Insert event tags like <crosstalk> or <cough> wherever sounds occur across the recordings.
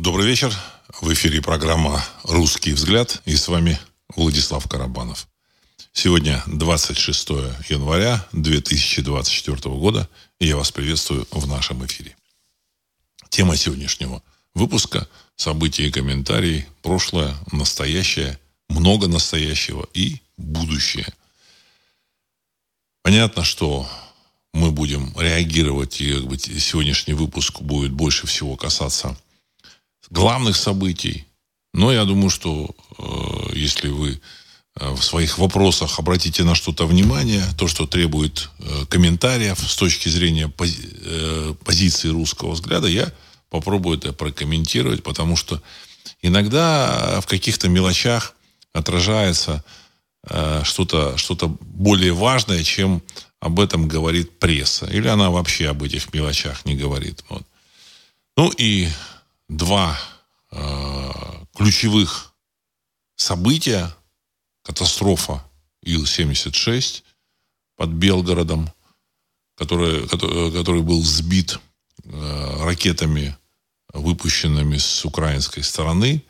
Добрый вечер. В эфире программа «Русский взгляд» и с вами Владислав Карабанов. Сегодня 26 января 2024 года, и я вас приветствую в нашем эфире. Тема сегодняшнего выпуска – события и комментарии, прошлое, настоящее, много настоящего и будущее. Понятно, что мы будем реагировать, и как бы, сегодняшний выпуск будет больше всего касаться главных событий. Но я думаю, что э, если вы э, в своих вопросах обратите на что-то внимание, то, что требует э, комментариев с точки зрения пози э, позиции русского взгляда, я попробую это прокомментировать, потому что иногда в каких-то мелочах отражается э, что-то что более важное, чем об этом говорит пресса. Или она вообще об этих мелочах не говорит. Вот. Ну и два э, ключевых события. Катастрофа Ил-76 под Белгородом, который, который, который был сбит э, ракетами, выпущенными с украинской стороны,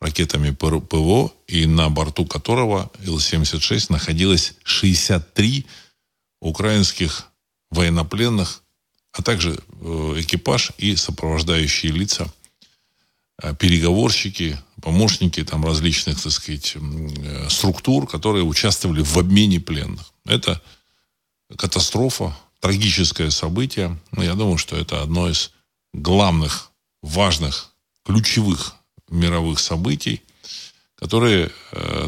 ракетами ПВО, и на борту которого Ил-76 находилось 63 украинских военнопленных, а также э, экипаж и сопровождающие лица, э, переговорщики, помощники там различных, так сказать, э, структур, которые участвовали в обмене пленных. Это катастрофа, трагическое событие. Но я думаю, что это одно из главных, важных, ключевых мировых событий, которые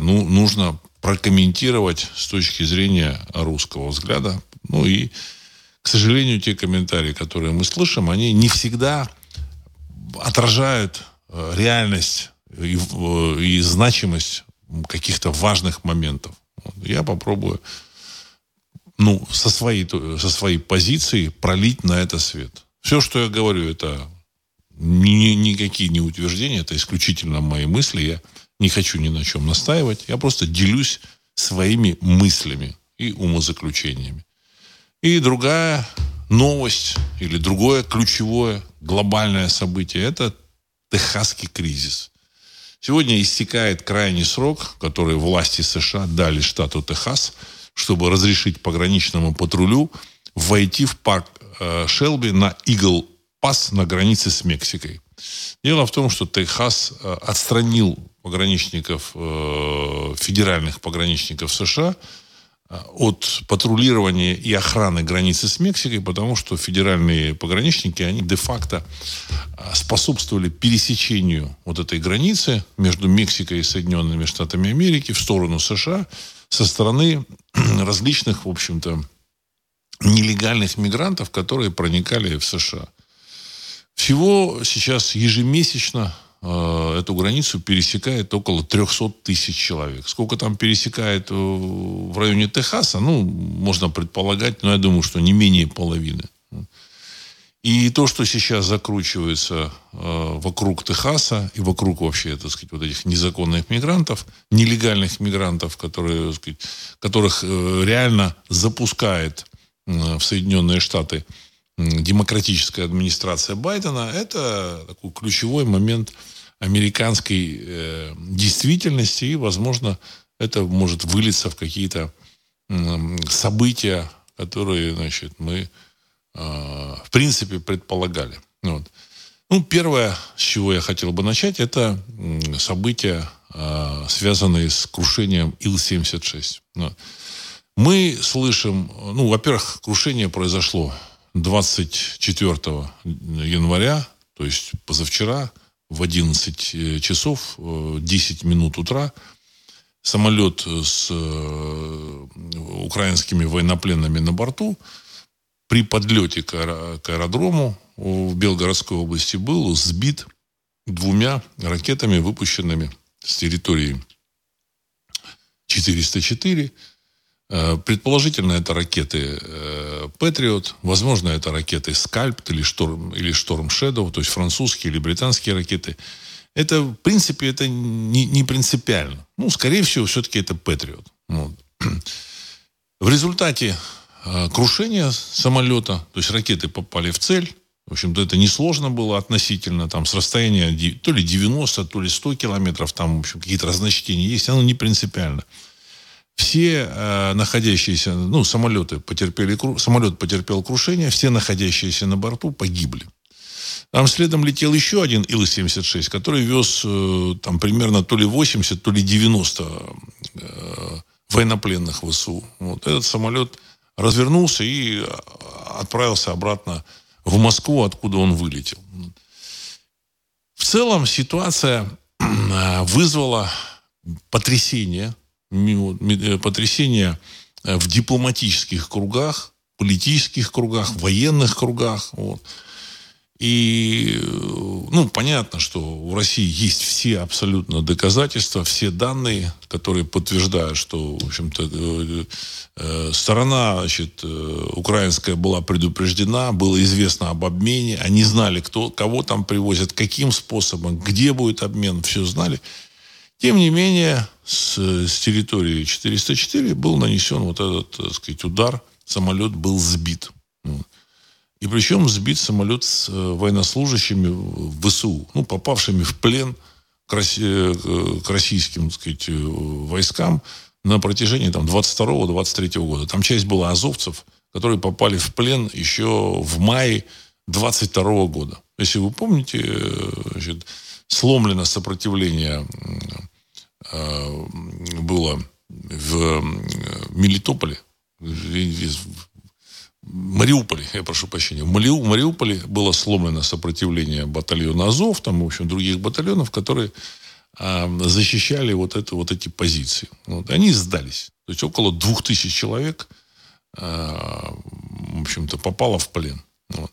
ну, нужно прокомментировать с точки зрения русского взгляда. Ну и, к сожалению, те комментарии, которые мы слышим, они не всегда отражают э, реальность и, и значимость каких-то важных моментов. Я попробую ну, со своей, со своей позиции пролить на это свет. Все, что я говорю, это ни, никакие не утверждения, это исключительно мои мысли. Я не хочу ни на чем настаивать. Я просто делюсь своими мыслями и умозаключениями. И другая новость или другое ключевое глобальное событие – это Техасский кризис. Сегодня истекает крайний срок, который власти США дали штату Техас, чтобы разрешить пограничному патрулю войти в парк э, Шелби на Игл Пас на границе с Мексикой. Дело в том, что Техас э, отстранил пограничников, э, федеральных пограничников США от патрулирования и охраны границы с Мексикой, потому что федеральные пограничники, они де-факто способствовали пересечению вот этой границы между Мексикой и Соединенными Штатами Америки в сторону США со стороны <clears throat> различных, в общем-то, нелегальных мигрантов, которые проникали в США. Всего сейчас ежемесячно э, эту границу пересекает около 300 тысяч человек. Сколько там пересекает э, в районе Техаса, ну, можно предполагать, но я думаю, что не менее половины. И то, что сейчас закручивается э, вокруг Техаса и вокруг вообще, так сказать, вот этих незаконных мигрантов, нелегальных мигрантов, которые, сказать, которых э, реально запускает э, в Соединенные Штаты демократическая администрация Байдена, это такой ключевой момент американской э, действительности, и, возможно, это может вылиться в какие-то э, события, которые, значит, мы, э, в принципе, предполагали. Вот. Ну, первое, с чего я хотел бы начать, это события, э, связанные с крушением Ил-76. Вот. Мы слышим, ну, во-первых, крушение произошло 24 января, то есть позавчера, в 11 э, часов 10 э, минут утра, самолет с э, украинскими военнопленными на борту при подлете к аэродрому в Белгородской области был сбит двумя ракетами, выпущенными с территории 404 Э, предположительно, это ракеты э, Патриот. Возможно, это ракеты Скальп или Шторм, или Шторм Shadow, то есть французские или британские ракеты. Это, в принципе, это не, не принципиально. Ну, скорее всего, все-таки это Патриот. Вот. В результате э, крушения самолета, то есть ракеты попали в цель, В общем-то, это несложно было относительно, там, с расстояния то ли 90, то ли 100 километров, там, в общем, какие-то разночтения есть, оно не принципиально. Все э, находящиеся, ну, самолеты потерпели, самолет потерпел крушение, все находящиеся на борту погибли. Там следом летел еще один Ил-76, который вез э, там примерно то ли 80, то ли 90 э, военнопленных ВСУ. Вот этот самолет развернулся и э, отправился обратно в Москву, откуда он вылетел. В целом ситуация вызвала потрясение, потрясение в дипломатических кругах, политических кругах, военных кругах. Вот. И, ну, понятно, что у России есть все абсолютно доказательства, все данные, которые подтверждают, что, в общем-то, э, э, сторона, значит, э, украинская была предупреждена, было известно об обмене, они знали, кто, кого там привозят, каким способом, где будет обмен, все знали. Тем не менее, с, с территории 404 был нанесен вот этот, так сказать, удар, самолет был сбит. И причем сбит самолет с э, военнослужащими в ВСУ, ну, попавшими в плен к, Росси, э, к российским так сказать, э, войскам на протяжении там, 22-23 года. Там часть была азовцев, которые попали в плен еще в мае 22 года. Если вы помните, значит, сломлено сопротивление было в Мелитополе, Мариуполе, я прошу прощения, в Мариуполе было сломлено сопротивление батальона Азов, там, в общем, других батальонов, которые а, защищали вот, это, вот эти позиции. Вот. Они сдались. То есть около двух тысяч человек, в общем-то, попало в плен. Вот.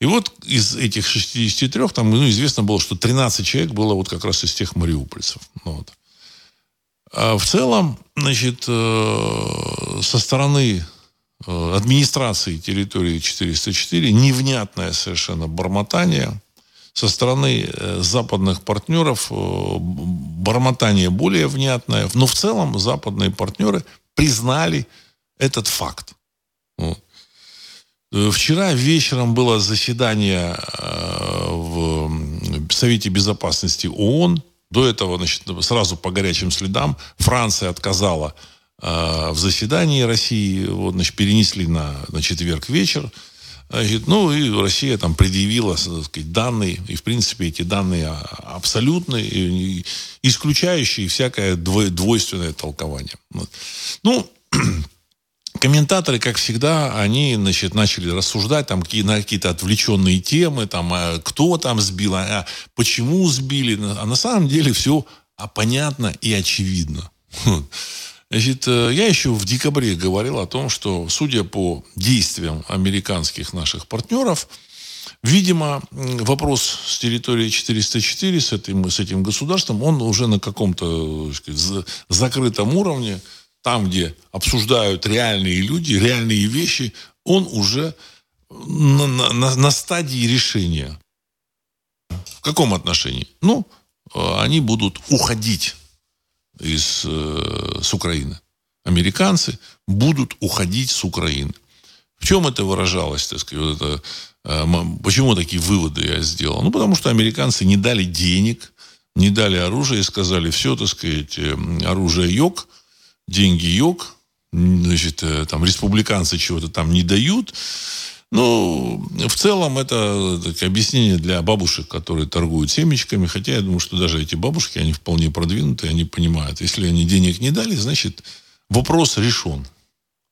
И вот из этих 63, там, ну, известно было, что 13 человек было вот как раз из тех мариупольцев. Вот. А в целом, значит, э, со стороны Э, администрации территории 404 невнятное совершенно бормотание со стороны э, западных партнеров бормотание более внятное, но в целом западные партнеры признали этот факт. Вчера вечером было заседание в Совете Безопасности ООН. До этого, значит, сразу по горячим следам Франция отказала а, в заседании России вот, значит, перенесли на, на четверг вечер. Значит, ну, и Россия там предъявила так сказать, данные, и, в принципе, эти данные абсолютные, исключающие всякое двойственное толкование. Вот. Ну, <clears throat> комментаторы, как всегда, они, значит, начали рассуждать там на какие-то отвлеченные темы, там, а кто там сбил, а почему сбили. А на самом деле все а понятно и очевидно. Значит, э, я еще в декабре говорил о том, что, судя по действиям американских наших партнеров, видимо, вопрос с территории 404, с этим, с этим государством, он уже на каком-то сказать, закрытом уровне, там, где обсуждают реальные люди, реальные вещи, он уже на, на, на стадии решения. В каком отношении? Ну, э, они будут уходить из, э, с Украины. Американцы будут уходить с Украины. В чем это выражалось, так сказать, вот это, э, почему такие выводы я сделал? Ну, потому что американцы не дали денег, не дали оружия и сказали, все, так сказать, оружие йог, деньги йог, значит, э, там, республиканцы чего-то там не дают, ну, в целом это так, объяснение для бабушек, которые торгуют семечками. Хотя я думаю, что даже эти бабушки, они вполне продвинутые, они понимают. Если они денег не дали, значит, вопрос решен.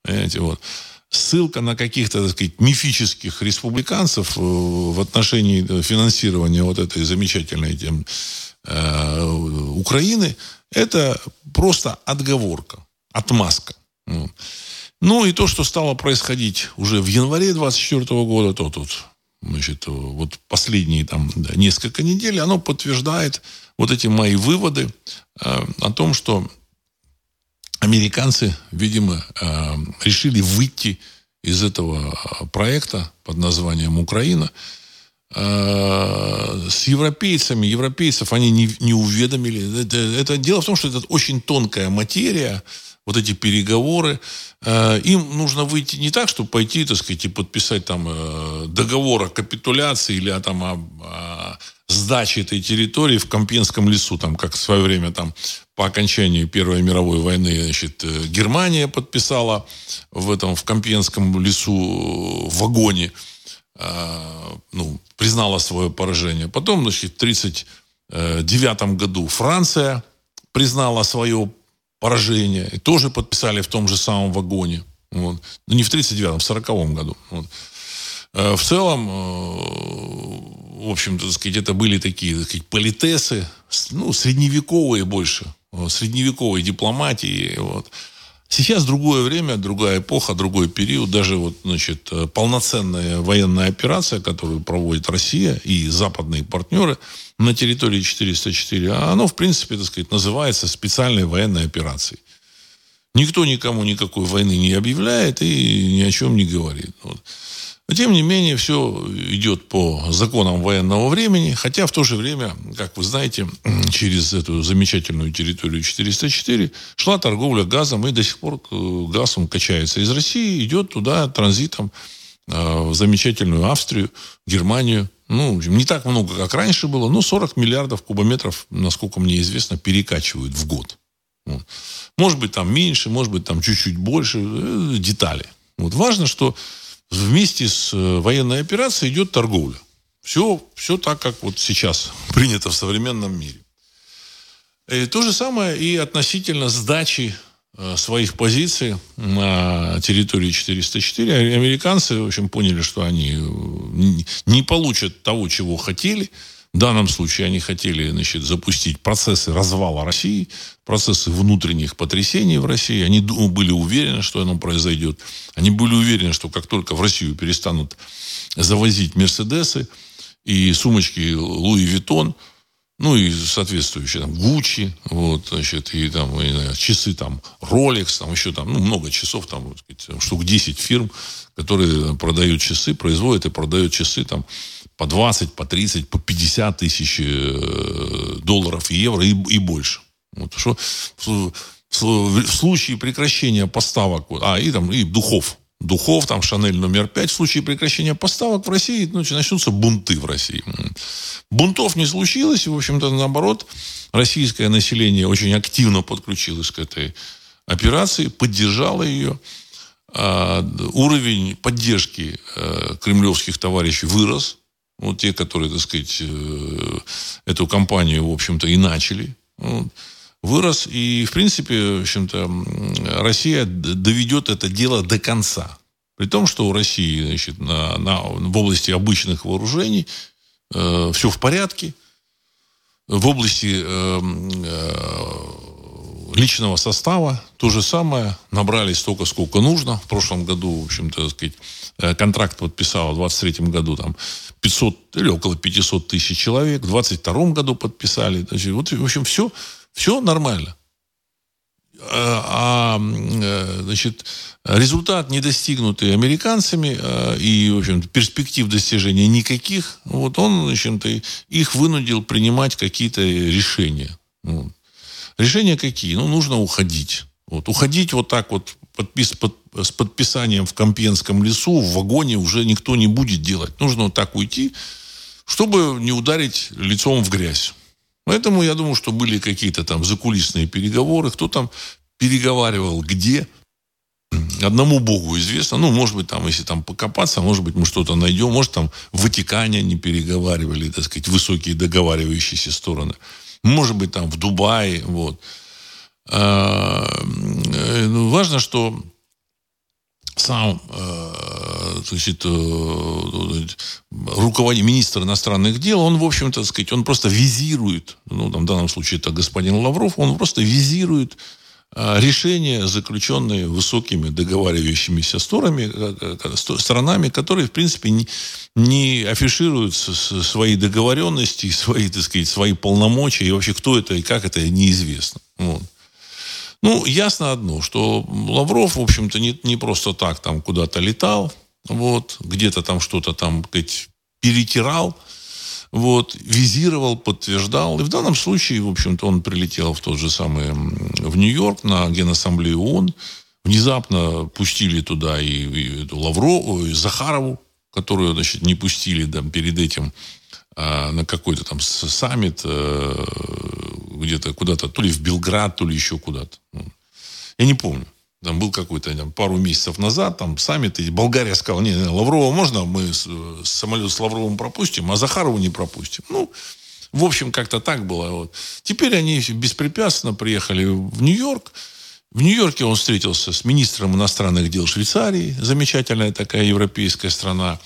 Понимаете, вот. Ссылка на каких-то, так сказать, мифических республиканцев э, в отношении финансирования вот этой замечательной тем, э, Украины, это просто отговорка, отмазка. Ну. Ну и то, что стало происходить уже в январе 24 года, то тут, значит, вот последние там да, несколько недель, оно подтверждает вот эти мои выводы э, о том, что американцы, видимо, э, решили выйти из этого проекта под названием «Украина», э, с европейцами, европейцев они не, не уведомили. Это, это дело в том, что это очень тонкая материя, вот эти переговоры. Э, им нужно выйти не так, чтобы пойти, так сказать, и подписать там э, договор о капитуляции или о, там, о, о сдаче этой территории в Компенском лесу, там, как в свое время там по окончании Первой мировой войны значит, э, Германия подписала в этом в Компенском лесу в вагоне, ну, признала свое поражение. Потом, значит, в 1939 году Франция признала свое поражение. И тоже подписали в том же самом вагоне. Вот. Ну, не в 39-м, в 40-м году. Вот. Э, в целом, э, в общем-то, так сказать, это были такие, так сказать, политесы, ну, средневековые больше, средневековой дипломатии. Вот. Сейчас другое время, другая эпоха, другой период. Даже вот, значит, э, полноценная военная операция, которую проводит Россия и западные партнеры на территории 404, оно, в принципе, так сказать, называется специальной военной операцией. Никто никому никакой войны не объявляет и ни о чем не говорит. Вот. Но, тем не менее, все идет по законам военного времени, хотя в то же время, как вы знаете, через эту замечательную территорию 404 шла торговля газом, и до сих пор э, газ он качается из России, идет туда транзитом э, в замечательную Австрию, Германию. Ну, не так много, как раньше было, но 40 миллиардов кубометров, насколько мне известно, перекачивают в год. Может быть, там меньше, может быть, там чуть-чуть больше. Э, детали. Вот. Важно, что вместе с э, военной операцией идет торговля. Все, все так, как вот сейчас <laughs> принято в современном мире. И то же самое и относительно сдачи э, своих позиций на территории 404. Американцы, в общем, поняли, что они э, не получат того, чего хотели – в данном случае они хотели значит, запустить процессы развала России, процессы внутренних потрясений в России. Они были уверены, что оно произойдет. Они были уверены, что как только в Россию перестанут завозить Мерседесы и сумочки Луи Виттон, ну и соответствующие там Гуччи, вот, значит, и там, не знаю, часы там Rolex, там еще там, ну, много часов, там, сказать, штук 10 фирм, которые продают часы, производят и продают часы там по 20, по 30, по 50 тысяч э, долларов и евро и, и больше. Вот, что в, случае прекращения поставок, а, и там, и духов, духов, там, Шанель номер 5, в случае прекращения поставок в России, ну, начнутся бунты в России. Бунтов не случилось, и, в общем-то, наоборот, российское население очень активно подключилось к этой операции, поддержало ее. А, уровень поддержки э, кремлевских товарищей вырос. Вот те, которые, так сказать, э, эту кампанию, в общем-то, и начали. Вот, вырос. И, в принципе, в общем-то, Россия доведет это дело до конца. При том, что у России значит, на, на, в области обычных вооружений э, все в порядке. В области э, э, личного состава то же самое. Набрали столько, сколько нужно. В прошлом году, в общем-то, сказать, э, контракт подписал в 23 году там 500 или около 500 тысяч человек. В 22 году подписали. Значит, вот, в общем, все, все нормально. А, а э, значит, результат не достигнутый американцами и, в общем перспектив достижения никаких, вот он, в общем-то, их вынудил принимать какие-то решения. Вот. Решения какие? Ну, нужно уходить. Вот. Уходить вот так вот подпис, под, с подписанием в Компенском лесу в вагоне уже никто не будет делать. Нужно вот так уйти, чтобы не ударить лицом в грязь. Поэтому я думаю, что были какие-то там закулисные переговоры. Кто там переговаривал, где, одному Богу известно. Ну, может быть, там, если там покопаться, может быть, мы что-то найдем. Может, там в Ватикане они переговаривали, так сказать, высокие договаривающиеся стороны. Может быть, там в Дубае, вот. А, э, ну, важно, что сам э, значит, э, руководитель, министр иностранных дел, он, в общем-то, сказать, он просто визирует, ну, там, в данном случае это господин Лавров, он просто визирует решения, заключенные высокими договаривающимися сторонами, сторонами, которые, в принципе, не, не афишируют свои договоренности, свои, так сказать, свои полномочия, и вообще кто это и как это неизвестно. Вот. Ну, ясно одно, что Лавров, в общем-то, не, не просто так там куда-то летал, вот, где-то там что-то там, сказать, перетирал, вот, визировал, подтверждал. И в данном случае, в общем-то, он прилетел в тот же самый, в Нью-Йорк на Генассамблею ООН. Внезапно пустили туда и, и эту Лаврову, и Захарову, которую, значит, не пустили там, перед этим а, на какой-то там саммит а, где-то куда-то, то ли в Белград, то ли еще куда-то. Ну, я не помню. Там был какой-то там, пару месяцев назад, там саммит, и Болгария сказала, не, не Лаврова можно, мы с, самолет с Лавровым пропустим, а Захарову не пропустим. Ну, в общем, как-то так было. Вот. Теперь они беспрепятственно приехали в Нью-Йорк. В Нью-Йорке он встретился с министром иностранных дел Швейцарии, замечательная такая европейская страна.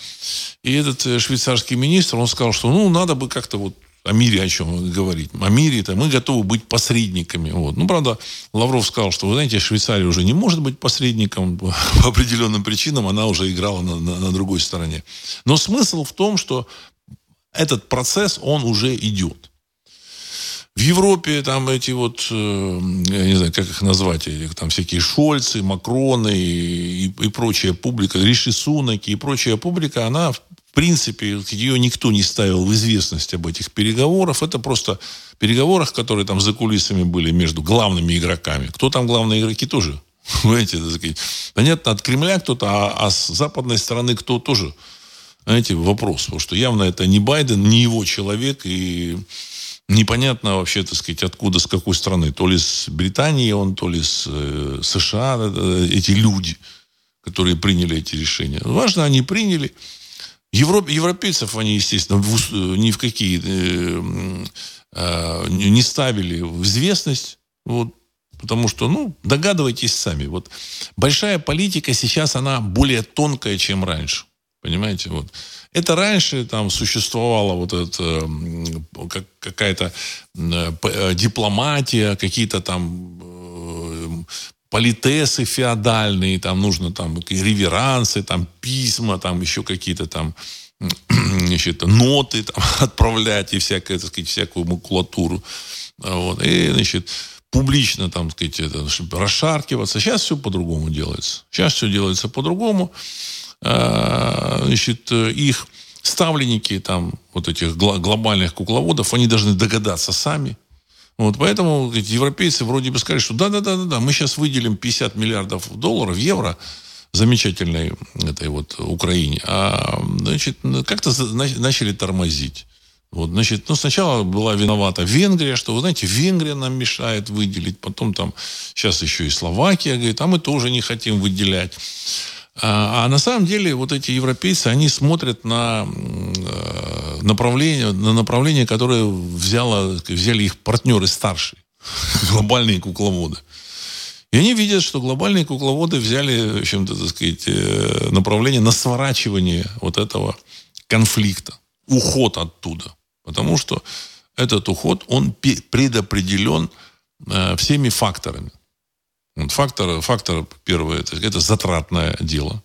И этот э, швейцарский министр, он сказал, что ну, надо бы как-то вот о мире о чем говорить. О мире это мы готовы быть посредниками. Вот. Ну, правда, Лавров сказал, что, вы знаете, Швейцария уже не может быть посредником <laughs> по определенным причинам, она уже играла на, на, на другой стороне. Но смысл в том, что этот процесс, он уже идет. В Европе там эти вот, э, я не знаю, как их назвать, там всякие Шольцы, Макроны и, и, прочая публика, Риши Сунаки и прочая публика, она в принципе, ее никто не ставил в известность об этих переговорах. Это просто переговорах, которые там за кулисами были между главными игроками. Кто там главные игроки тоже? <laughs> Понимаете. Понятно, от Кремля кто-то, а, а с западной стороны кто тоже? Знаете, вопрос. Потому что явно это не Байден, не его человек. И непонятно вообще, так сказать, откуда, с какой страны. То ли с Британии он, то ли с э, США э, эти люди, которые приняли эти решения. Важно, они приняли. Европ, европейцев они, естественно, в, ни в какие э, э, не ставили в известность. Вот, потому что, ну, догадывайтесь сами. Вот большая политика сейчас, она более тонкая, чем раньше. Понимаете? Вот. Это раньше там существовала вот эта как, какая-то э, дипломатия, какие-то там политесы феодальные, там нужно там реверансы, там письма, там еще какие-то там <clears throat> значит, ноты там, <laughs> отправлять и всякое, так сказать, всякую макулатуру. Вот. И, значит, публично, там, сказать, это, расшаркиваться. Сейчас все по-другому делается. Сейчас все делается по-другому. А, значит, их ставленники, там, вот этих глобальных кукловодов, они должны догадаться сами, вот, поэтому европейцы вроде бы сказали, что да-да-да-да, мы сейчас выделим 50 миллиардов долларов, евро, замечательной этой вот Украине. А, значит, как-то начали тормозить. Вот, значит, ну, сначала была виновата Венгрия, что, вы знаете, Венгрия нам мешает выделить, потом там, сейчас еще и Словакия говорит, а мы тоже не хотим выделять. А, а на самом деле вот эти европейцы, они смотрят на э, направление, на направление, которое взяло, взяли их партнеры старшие, <laughs> глобальные кукловоды. И они видят, что глобальные кукловоды взяли, в общем-то, так сказать, э, направление на сворачивание вот этого конфликта, уход оттуда. Потому что этот уход, он предопределен э, всеми факторами. Вот фактор, фактор первый, это, это затратное дело.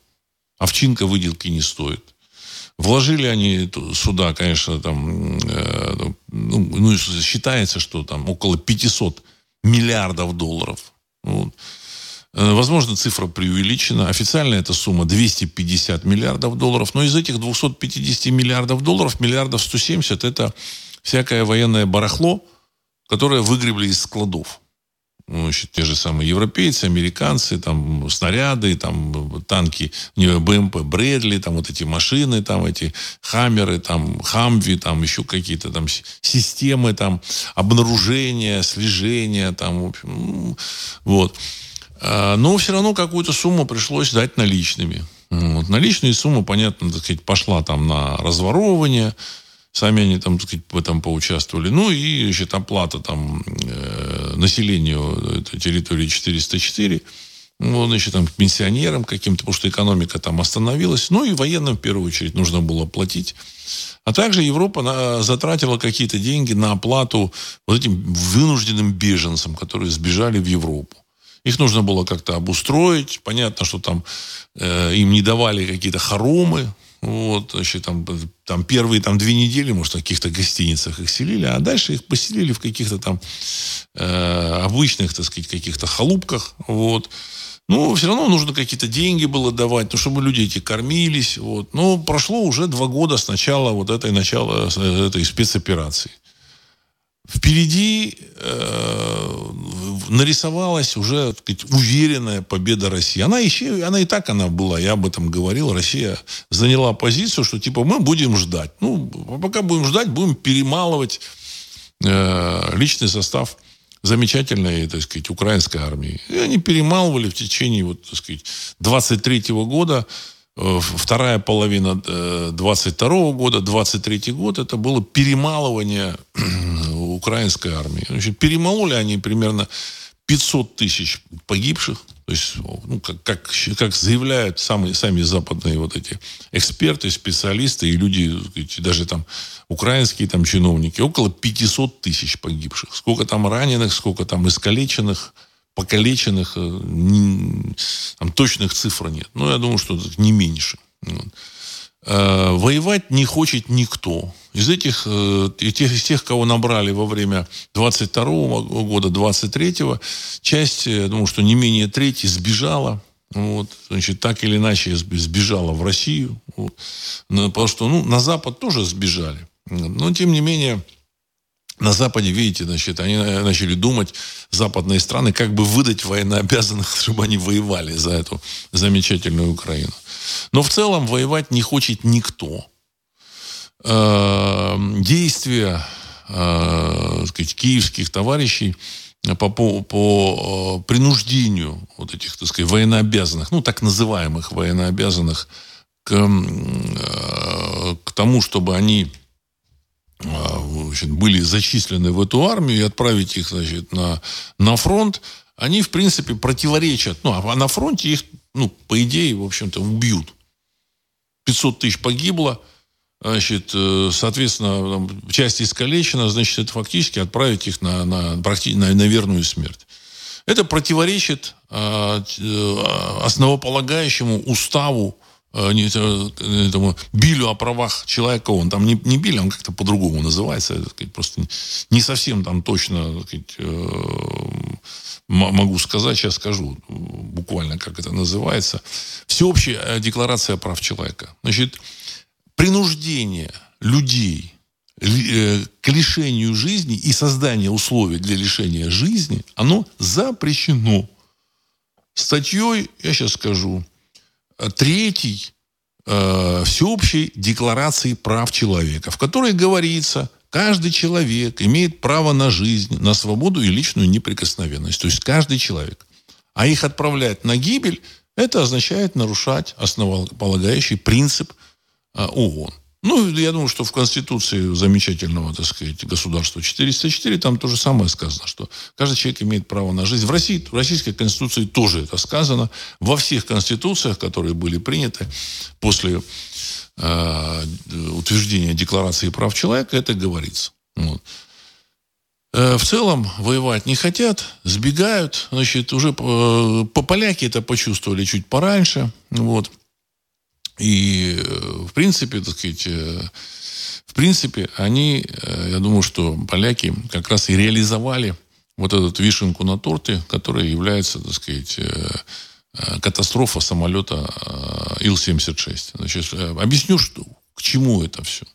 Овчинка выделки не стоит. Вложили они сюда, конечно, там, э, ну, ну, считается, что там около 500 миллиардов долларов. Вот. Э, возможно, цифра преувеличена. Официально эта сумма 250 миллиардов долларов. Но из этих 250 миллиардов долларов, миллиардов 170 это всякое военное барахло, которое выгребли из складов значит, те же самые европейцы, американцы, там, снаряды, там, танки, БМП, Брэдли, там, вот эти машины, там, эти Хаммеры, там, Хамви, там, еще какие-то там системы, там, обнаружения, слежения, там, в общем, ну, вот. А, но все равно какую-то сумму пришлось дать наличными. Вот. Наличные суммы, понятно, так сказать, пошла там на разворовывание, Сами они там, так сказать, в этом поучаствовали. Ну и значит, оплата там э, населению территории 404. Ну, значит, там, пенсионерам каким-то, потому что экономика там остановилась. Ну, и военным, в первую очередь, нужно было платить. А также Европа на, затратила какие-то деньги на оплату вот этим вынужденным беженцам, которые сбежали в Европу. Их нужно было как-то обустроить. Понятно, что там э, им не давали какие-то хоромы, вот, значит, там, там первые там, две недели, может, в каких-то гостиницах их селили, а дальше их поселили в каких-то там э, обычных, так сказать, каких-то халупках. Вот. Ну, все равно нужно какие-то деньги было давать, ну, чтобы люди эти кормились. Вот. Но прошло уже два года с начала вот этой, начала этой спецоперации. Впереди э, нарисовалась уже так сказать, уверенная победа России. Она еще, она и так она была, я об этом говорил. Россия заняла позицию, что типа мы будем ждать. Ну, пока будем ждать, будем перемалывать э, личный состав замечательной, так сказать, украинской армии. И они перемалывали в течение, вот, так сказать, 23 -го года, вторая половина 22 -го года, 23 год, это было перемалывание <clears throat> украинской армии. Значит, перемололи они примерно 500 тысяч погибших. То есть, ну, как, как, как заявляют самые, сами западные вот эти эксперты, специалисты и люди, даже там украинские там чиновники, около 500 тысяч погибших. Сколько там раненых, сколько там искалеченных, покалеченных, э, там точных цифр нет. Но я думаю, что не меньше. Э, воевать не хочет никто. Из этих, э, из тех, кого набрали во время 22 -го года, 23-го, часть, я думаю, что не менее трети сбежала. Вот, значит, так или иначе сбежала в Россию. Вот. Потому что ну, на Запад тоже сбежали. Но, тем не менее, на Западе, видите, значит, они начали думать, западные страны, как бы выдать военнообязанных, <laughs> чтобы они воевали за эту замечательную Украину. Но в целом воевать не хочет никто. Эм, действия э, сказать, киевских товарищей по, по, по э, принуждению вот этих, так сказать, военнообязанных, ну, так называемых военнообязанных, к, э, к тому, чтобы они значит, были зачислены в эту армию и отправить их значит, на, на фронт, они, в принципе, противоречат. Ну, а на фронте их, ну, по идее, в общем-то, убьют. 500 тысяч погибло, значит, э, соответственно, часть искалечена, значит, это фактически отправить их на, на, на, на верную смерть. Это противоречит э, э основополагающему уставу Э, э, этому Билю о правах человека, он там не, не Биль, он как-то по-другому называется, так сказать, просто не совсем там точно сказать, э, могу сказать, сейчас скажу буквально, как это называется. Всеобщая декларация прав человека. Значит, принуждение людей к лишению жизни и создание условий для лишения жизни, оно запрещено. Статьей, я сейчас скажу, третий э, всеобщей декларации прав человека, в которой говорится, каждый человек имеет право на жизнь, на свободу и личную неприкосновенность. То есть каждый человек. А их отправлять на гибель, это означает нарушать основополагающий принцип э, ООН. Ну, я думаю, что в Конституции замечательного, так сказать, государства 404 там то же самое сказано, что каждый человек имеет право на жизнь. В России, в Российской Конституции тоже это сказано. Во всех конституциях, которые были приняты после э, утверждения Декларации прав человека, это говорится. Вот. Э, в целом воевать не хотят, сбегают. Значит, уже по, по поляки это почувствовали чуть пораньше. Вот. И, э, в принципе, так сказать, э, в принципе, они, э, я думаю, что поляки как раз и реализовали вот эту вишенку на торте, которая является, так сказать, катастрофа самолета Ил-76. Значит, объясню, что, к чему это все.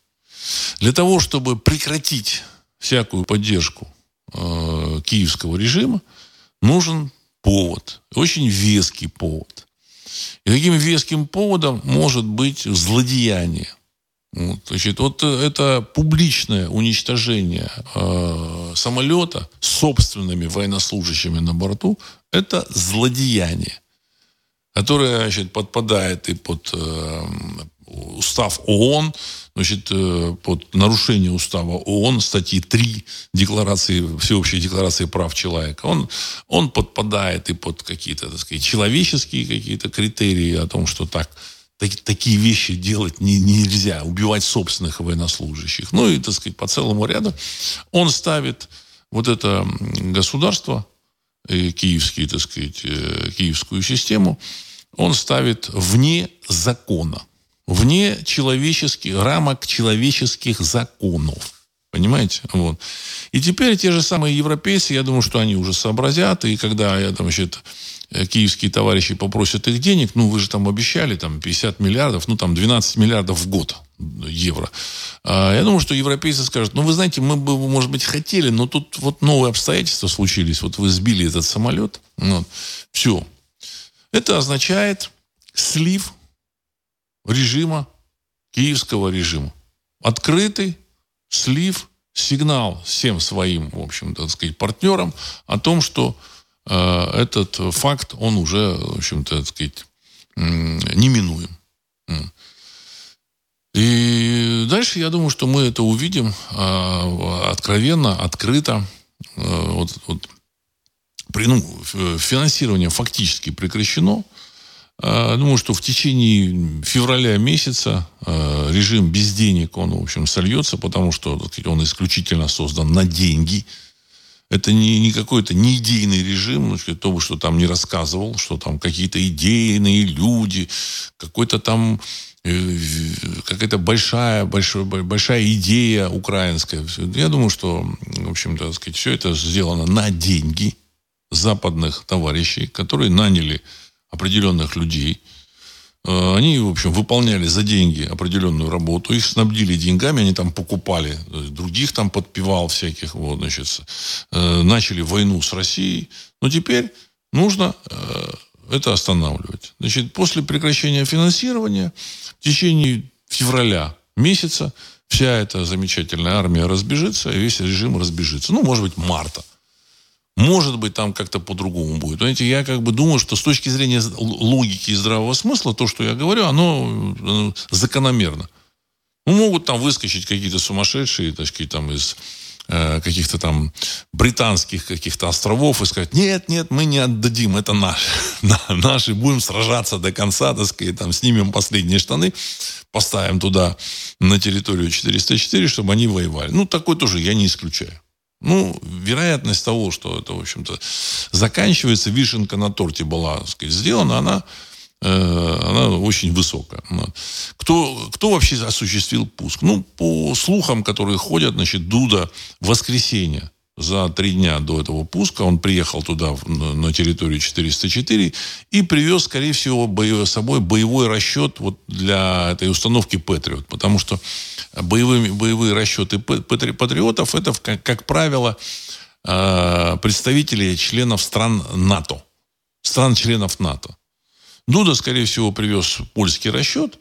Для того, чтобы прекратить всякую поддержку киевского режима, нужен повод, очень веский повод. И таким веским поводом может быть злодеяние. Вот, значит, вот это публичное уничтожение э, самолета собственными военнослужащими на борту, это злодеяние, которое значит, подпадает и под э, устав ООН, значит, э, под нарушение устава ООН, статьи 3 декларации, Всеобщей декларации прав человека, он, он подпадает и под какие-то, так сказать, человеческие какие-то критерии о том, что так, так такие вещи делать не, нельзя, убивать собственных военнослужащих. Ну и, так сказать, по целому ряду он ставит вот это государство, э, киевский, так сказать, э, киевскую систему, он ставит вне закона вне человеческих рамок человеческих законов. Понимаете? Вот. И теперь те же самые европейцы, я думаю, что они уже сообразят. И когда я там, значит, э, киевские товарищи попросят их денег, ну, вы же там обещали там 50 миллиардов, ну, там 12 миллиардов в год евро. А я думаю, что европейцы скажут, ну, вы знаете, мы бы, может быть, хотели, но тут вот новые обстоятельства случились. Вот вы сбили этот самолет. Вот. Все. Это означает слив режима, киевского режима. Открытый, слив, сигнал всем своим, в общем, так сказать, партнерам о том, что э, этот факт, он уже, в общем-то, так сказать, э, неминуем. И дальше я думаю, что мы это увидим э, откровенно, открыто. Э, вот, вот, при, ну, финансирование фактически прекращено. А, думаю, что в течение февраля месяца а, режим без денег, он, в общем, сольется, потому что он исключительно создан на деньги. Это не, не какой-то не идейный режим, ну, то, что там не рассказывал, что там какие-то идейные люди, какой-то там э, какая-то большая, большая, большая идея украинская. Я думаю, что, в общем-то, сказать, все это сделано на деньги западных товарищей, которые наняли определенных людей. Э, они, в общем, выполняли за деньги определенную работу, их снабдили деньгами, они там покупали, других там подпевал всяких, вот, значит, э, начали войну с Россией. Но теперь нужно э, это останавливать. Значит, после прекращения финансирования в течение февраля месяца вся эта замечательная армия разбежится, и весь режим разбежится. Ну, может быть, марта. Может быть, там как-то по-другому будет. Понимаете, я как бы думаю, что с точки зрения логики и здравого смысла, то, что я говорю, оно э, закономерно. Ну, могут там выскочить какие-то сумасшедшие, так там из э, каких-то там британских каких-то островов и сказать, нет, нет, мы не отдадим, это наш, <laughs> наши, будем сражаться до конца, так сказать, там снимем последние штаны, поставим туда на территорию 404, чтобы они воевали. Ну, такой тоже я не исключаю. Ну, вероятность того, что это, в общем-то, заканчивается, вишенка на торте была, так сказать, сделана, она, э, она очень высокая. Кто, кто вообще осуществил пуск? Ну, по слухам, которые ходят, значит, Дуда в воскресенье за три дня до этого пуска. Он приехал туда, на территорию 404, и привез, скорее всего, боевой, с собой боевой расчет вот для этой установки «Патриот». Потому что боевые, боевые расчеты «Патриотов» это, как, как правило, а, представители членов стран НАТО. Стран-членов НАТО. Дуда, скорее всего, привез польский расчет.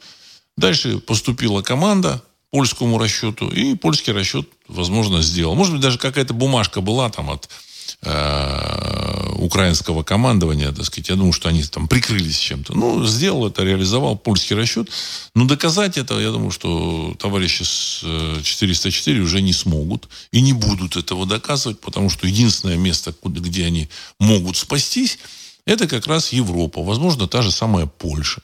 Дальше поступила команда польскому расчету, и польский расчет, возможно, сделал. Может быть, даже какая-то бумажка была там от э, украинского командования, так сказать. Я думаю, что они там прикрылись чем-то. Ну, сделал это, реализовал польский расчет. Но доказать это, я думаю, что товарищи с 404 э, уже не смогут и не будут этого доказывать, потому что единственное место, где они могут спастись, это как раз Европа. Возможно, та же самая Польша.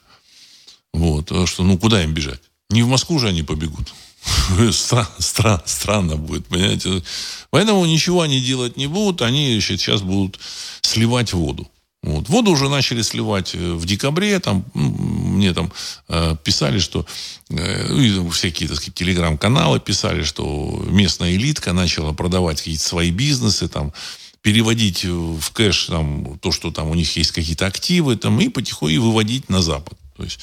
Вот. Что, ну, куда им бежать? Не в Москву же они побегут. <laughs> Стра- стра- странно будет, понимаете. Поэтому ничего они делать не будут. Они сейчас будут сливать воду. Вот. Воду уже начали сливать э, в декабре. Там, мне там э, писали, что э, всякие так сказать, телеграм-каналы писали, что местная элитка начала продавать какие-то свои бизнесы, там, переводить в кэш там, то, что там у них есть какие-то активы, там, и потихоньку и выводить на Запад. То есть,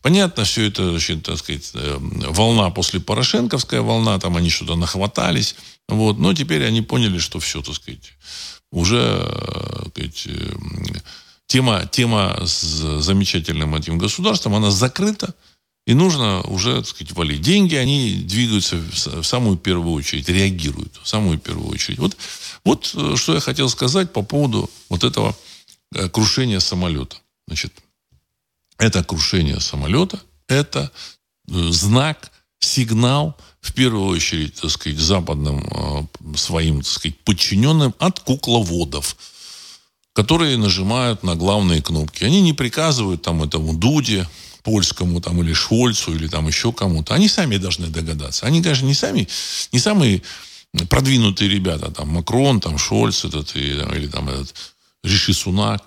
понятно, все это, значит, так сказать, э, волна после Порошенковская волна, там они что-то нахватались, вот, но теперь они поняли, что все, так сказать, уже, э, так сказать, э, тема, тема с замечательным этим государством, она закрыта, и нужно уже, так сказать, валить. Деньги, они двигаются в самую первую очередь, реагируют в самую первую очередь. Вот, вот что я хотел сказать по поводу вот этого крушения самолета. Значит, это крушение самолета, это э, знак, сигнал, в первую очередь, так сказать, западным э, своим, так сказать, подчиненным от кукловодов, которые нажимают на главные кнопки. Они не приказывают там этому Дуде, польскому там или Шольцу или там еще кому-то. Они сами должны догадаться. Они, конечно, не сами, не самые продвинутые ребята, там Макрон, там Шольц этот, и, или там этот Риши Сунак.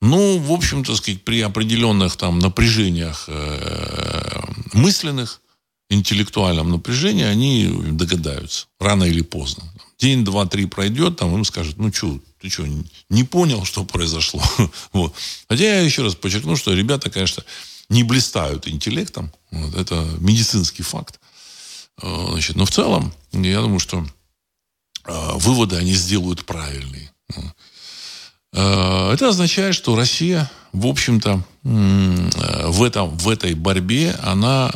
Ну, в общем, так сказать, при определенных там напряжениях э, мысленных интеллектуальном напряжении, они догадаются. Рано или поздно. День, два, три пройдет, там им скажут, ну что, ты что, не понял, что произошло? <laughs> вот. Хотя я еще раз подчеркну, что ребята, конечно, не блистают интеллектом. Вот. Это медицинский факт. Э, значит, но в целом, я думаю, что э, выводы они сделают правильные. Э, это означает, что Россия, в общем-то, в, этом, в этой борьбе, она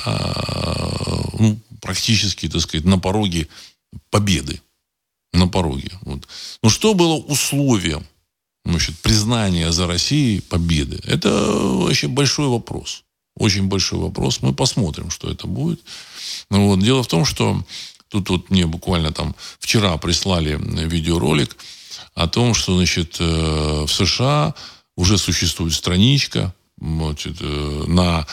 ну, практически, так сказать, на пороге победы. На пороге. Вот. Но что было условием значит, признания за Россией победы? Это вообще большой вопрос. Очень большой вопрос. Мы посмотрим, что это будет. Ну, вот. Дело в том, что тут вот мне буквально там вчера прислали видеоролик о том, что значит, э, в США уже существует страничка значит, э, на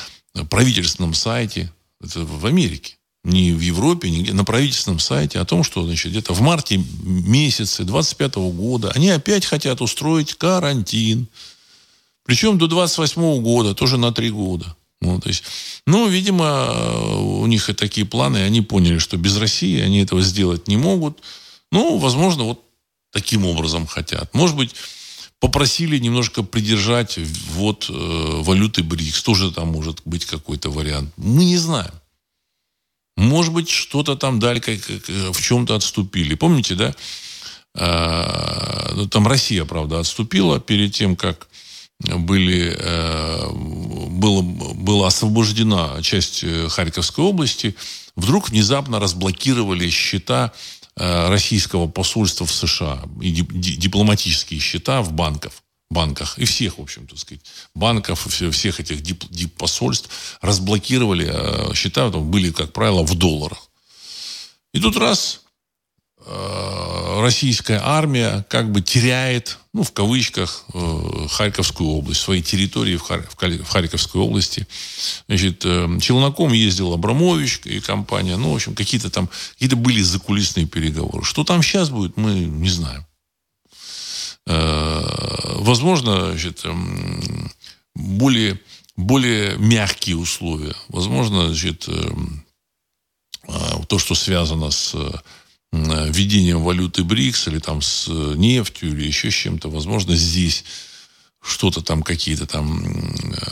правительственном сайте, это в Америке, ни в Европе, ни на правительственном сайте о том, что значит, где-то в марте месяце 25 года они опять хотят устроить карантин. Причем до 28 года, тоже на три года. Ну, то есть, ну, видимо, у них и такие планы, они поняли, что без России они этого сделать не могут. Ну, возможно, вот таким образом хотят. Может быть, попросили немножко придержать вот э, валюты БРИКС. Тоже там может быть какой-то вариант. Мы не знаем. Может быть, что-то там дали, как, как, в чем-то отступили. Помните, да? А, ну, там Россия, правда, отступила перед тем, как были, э, было, была освобождена часть э, Харьковской области. Вдруг внезапно разблокировали счета э, российского посольства в США и дипломатические счета в банках банках и всех, в общем, так сказать, банков, всех этих дип, дип посольств разблокировали э, счета, там были, как правило, в долларах. И тут раз э, российская армия как бы теряет, ну, в кавычках, э, Харьковскую область, свои территории в, Хар- в Харьковской области. Значит, Челноком ездил Абрамович и компания, ну, в общем, какие-то там, какие-то были закулисные переговоры. Что там сейчас будет, мы не знаем. Э, возможно, значит, эм, более, более мягкие условия. Возможно, значит, эм, э, то, что связано с э, введением валюты БРИКС или там с нефтью или еще с чем-то, возможно, здесь что-то там какие-то там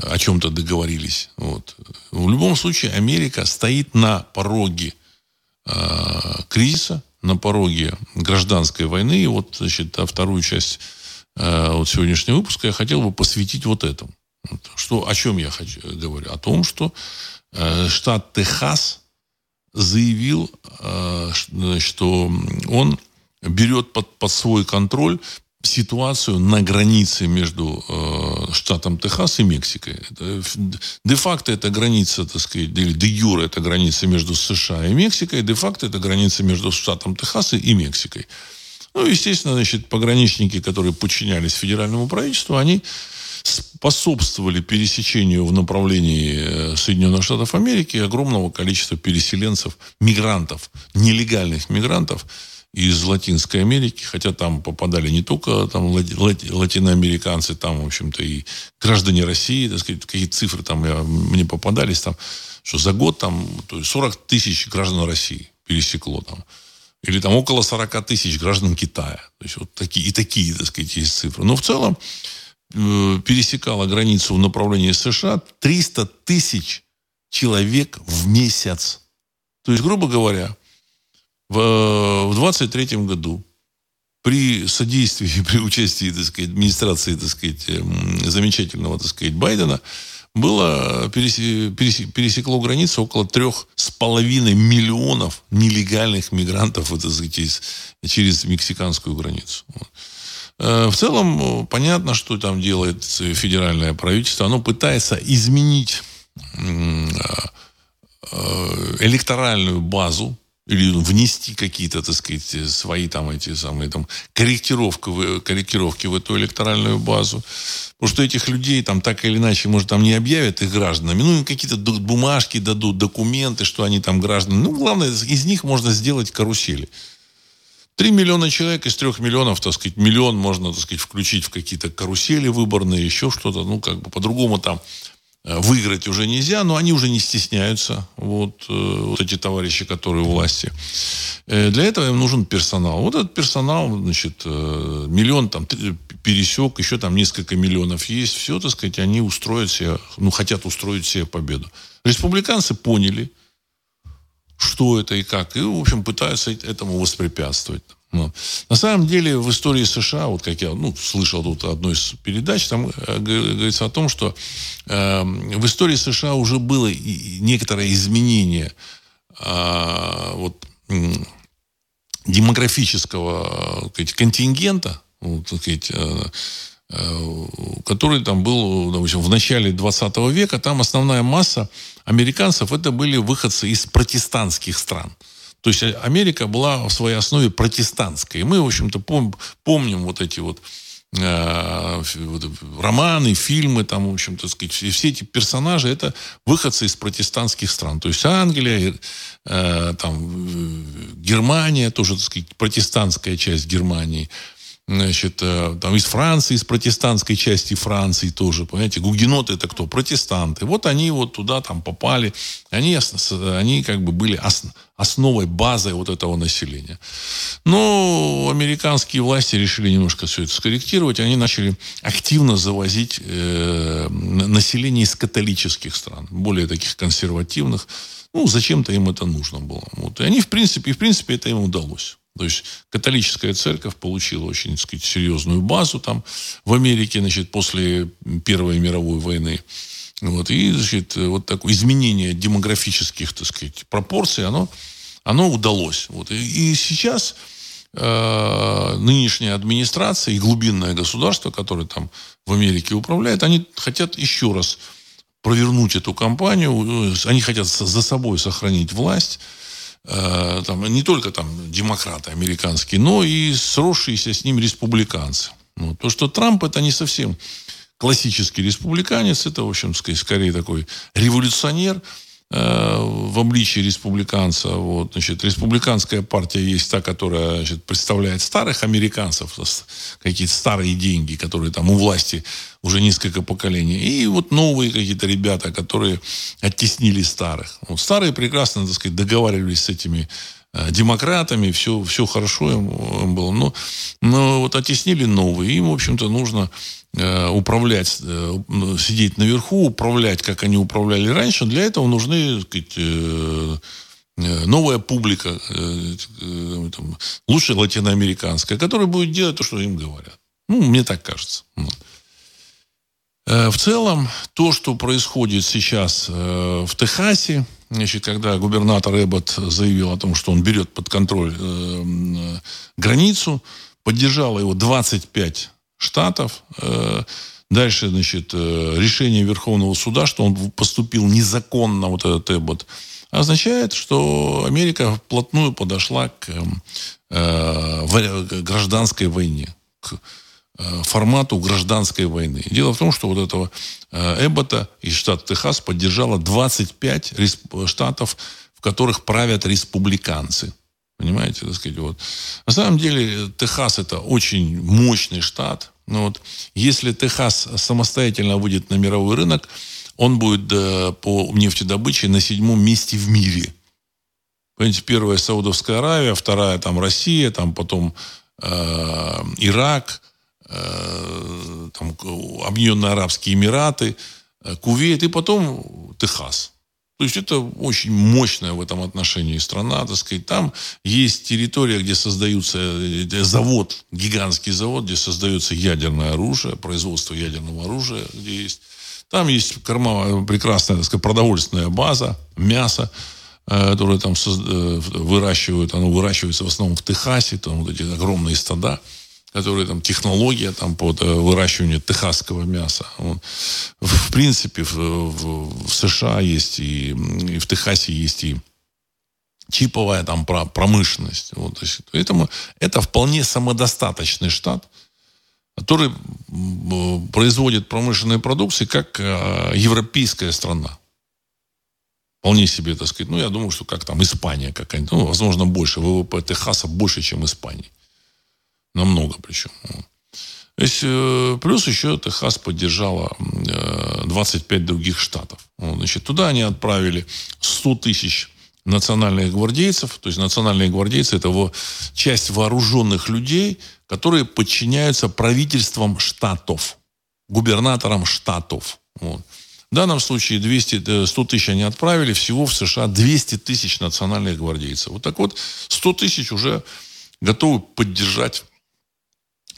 о чем-то договорились. Вот. В любом случае Америка стоит на пороге э, кризиса, на пороге гражданской войны. И вот, значит, вторую часть э, вот сегодняшнего выпуска я хотел бы посвятить вот этому. Что, о чем я хочу, говорю? О том, что э, штат Техас заявил, э, что он берет под, под свой контроль ситуацию на границе между э, штатом Техас и Мексикой. Де-факто это граница, так сказать, или де-юре это граница между США и Мексикой, де-факто это граница между штатом Техас и Мексикой. Ну, естественно, значит, пограничники, которые подчинялись федеральному правительству, они способствовали пересечению в направлении э, Соединенных Штатов Америки огромного количества переселенцев, мигрантов, нелегальных мигрантов, из Латинской Америки, хотя там попадали не только там, лати, латиноамериканцы, там, в общем-то, и граждане России, так сказать, какие цифры там я, мне попадались, там, что за год там то есть 40 тысяч граждан России пересекло там. Или там около 40 тысяч граждан Китая. То есть вот такие, и такие, так сказать, есть цифры. Но в целом э, пересекала границу в направлении США 300 тысяч человек в месяц. То есть, грубо говоря, в 23 году при содействии, <laughs> при участии, так сказать, администрации, так сказать, эм, замечательного, так сказать, Байдена, было, пересекло границу около трех с половиной миллионов нелегальных мигрантов <laughs> так сказать, через мексиканскую границу. Э, в целом, понятно, что там делает федеральное правительство. Оно пытается изменить э, э, электоральную базу или внести какие-то, так сказать, свои там эти самые там корректировки, корректировки в эту электоральную базу. Потому что этих людей там так или иначе, может, там не объявят их гражданами. Ну, им какие-то бумажки дадут, документы, что они там граждане. Ну, главное, из них можно сделать карусели. Три миллиона человек из трех миллионов, так сказать, миллион можно, так сказать, включить в какие-то карусели выборные, еще что-то. Ну, как бы по-другому там выиграть уже нельзя, но они уже не стесняются, вот, вот эти товарищи, которые у власти. Для этого им нужен персонал. Вот этот персонал, значит, миллион там пересек, еще там несколько миллионов есть. Все, так сказать, они устроят себе, ну, хотят устроить себе победу. Республиканцы поняли, что это и как. И, в общем, пытаются этому воспрепятствовать. Ну, на самом деле в истории США, вот как я ну, слышал тут одной из передач, там э, говорится о том, что э, в истории США уже было некоторое изменение э, вот, э, демографического сказать, контингента, вот, э, э, который там был допустим, в начале 20 века, там основная масса американцев это были выходцы из протестантских стран. То есть Америка была в своей основе протестантской. И мы, в общем-то, пом- помним вот эти вот э, романы, фильмы, там, в общем-то, сказать, все эти персонажи это выходцы из протестантских стран. То есть Англия, э, там, Германия, тоже, так сказать, протестантская часть Германии – значит, э, там из Франции, из протестантской части Франции тоже, понимаете, гугеноты это кто? Протестанты. Вот они вот туда там попали, они, они как бы были основой, базой вот этого населения. Но американские власти решили немножко все это скорректировать, они начали активно завозить э, население из католических стран, более таких консервативных. Ну, зачем-то им это нужно было. Вот. И они, в принципе, в принципе это им удалось. То есть католическая церковь получила очень, так сказать, серьезную базу там в Америке, значит, после Первой мировой войны. Вот, и, значит, вот такое изменение демографических, так сказать, пропорций, оно, оно удалось. Вот. И, и сейчас э, нынешняя администрация и глубинное государство, которое там в Америке управляет, они хотят еще раз провернуть эту кампанию. Они хотят за собой сохранить власть Э, там, не только там демократы американские, но и сросшиеся с ним республиканцы. Ну, то, что Трамп это не совсем классический республиканец, это, в общем, скорее такой революционер, в обличии республиканца. Вот, значит, республиканская партия есть та, которая значит, представляет старых американцев, какие-то старые деньги, которые там у власти уже несколько поколений. И вот новые какие-то ребята, которые оттеснили старых. Вот старые прекрасно, так сказать, договаривались с этими э, демократами, все, все хорошо им, им было. Но, но вот оттеснили новые. Им, в общем-то, нужно Э, управлять, э, сидеть наверху, управлять, как они управляли раньше, для этого нужны сказать, э, новая публика, там, лучше латиноамериканская, которая будет делать то, что им говорят. Ну, мне так кажется. В целом, то, что происходит сейчас в Техасе, значит, когда губернатор Эббот заявил о том, что он берет под контроль границу, поддержало его 25 штатов. Э, дальше, значит, э, решение Верховного суда, что он поступил незаконно, вот этот Эббот, означает, что Америка вплотную подошла к э, гражданской войне, к формату гражданской войны. Дело в том, что вот этого Эббота из штата Техас поддержало 25 штатов, в которых правят республиканцы. Понимаете, так сказать, вот. На самом деле, Техас это очень мощный штат. Но вот если Техас самостоятельно выйдет на мировой рынок, он будет э, по нефтедобыче на седьмом месте в мире. Понимаете, первая Саудовская Аравия, вторая там Россия, там потом э, Ирак, э, там Объединенные Арабские Эмираты, э, Кувейт и потом Техас. То есть это очень мощная в этом отношении страна, так сказать. Там есть территория, где создаются э, завод, гигантский завод, где создается ядерное оружие, производство ядерного оружия, где есть. Там есть корма, прекрасная, так сказать, продовольственная база, мясо, э, которое там э, выращивают, оно выращивается в основном в Техасе, там вот эти огромные стада которые там технология там под э, выращивание техасского мяса. Вот. В принципе, в, в, в США есть и, и в Техасе есть и чиповая там промышленность. Вот, то есть, поэтому это вполне самодостаточный штат, который производит промышленные продукции как э, европейская страна. Вполне себе, так сказать. Ну, я думаю, что как там Испания какая-нибудь. Ну, возможно, больше. ВВП Техаса больше, чем Испании. Намного причем. То есть, э, плюс еще Техас поддержала 25 других штатов. Значит, туда они отправили 100 тысяч национальных гвардейцев. То есть национальные гвардейцы – это часть вооруженных людей, которые подчиняются правительствам штатов, губернаторам штатов. Вот. В данном случае 200, 100 э, тысяч они отправили, всего в США 200 тысяч национальных гвардейцев. Вот так вот 100 тысяч уже готовы поддержать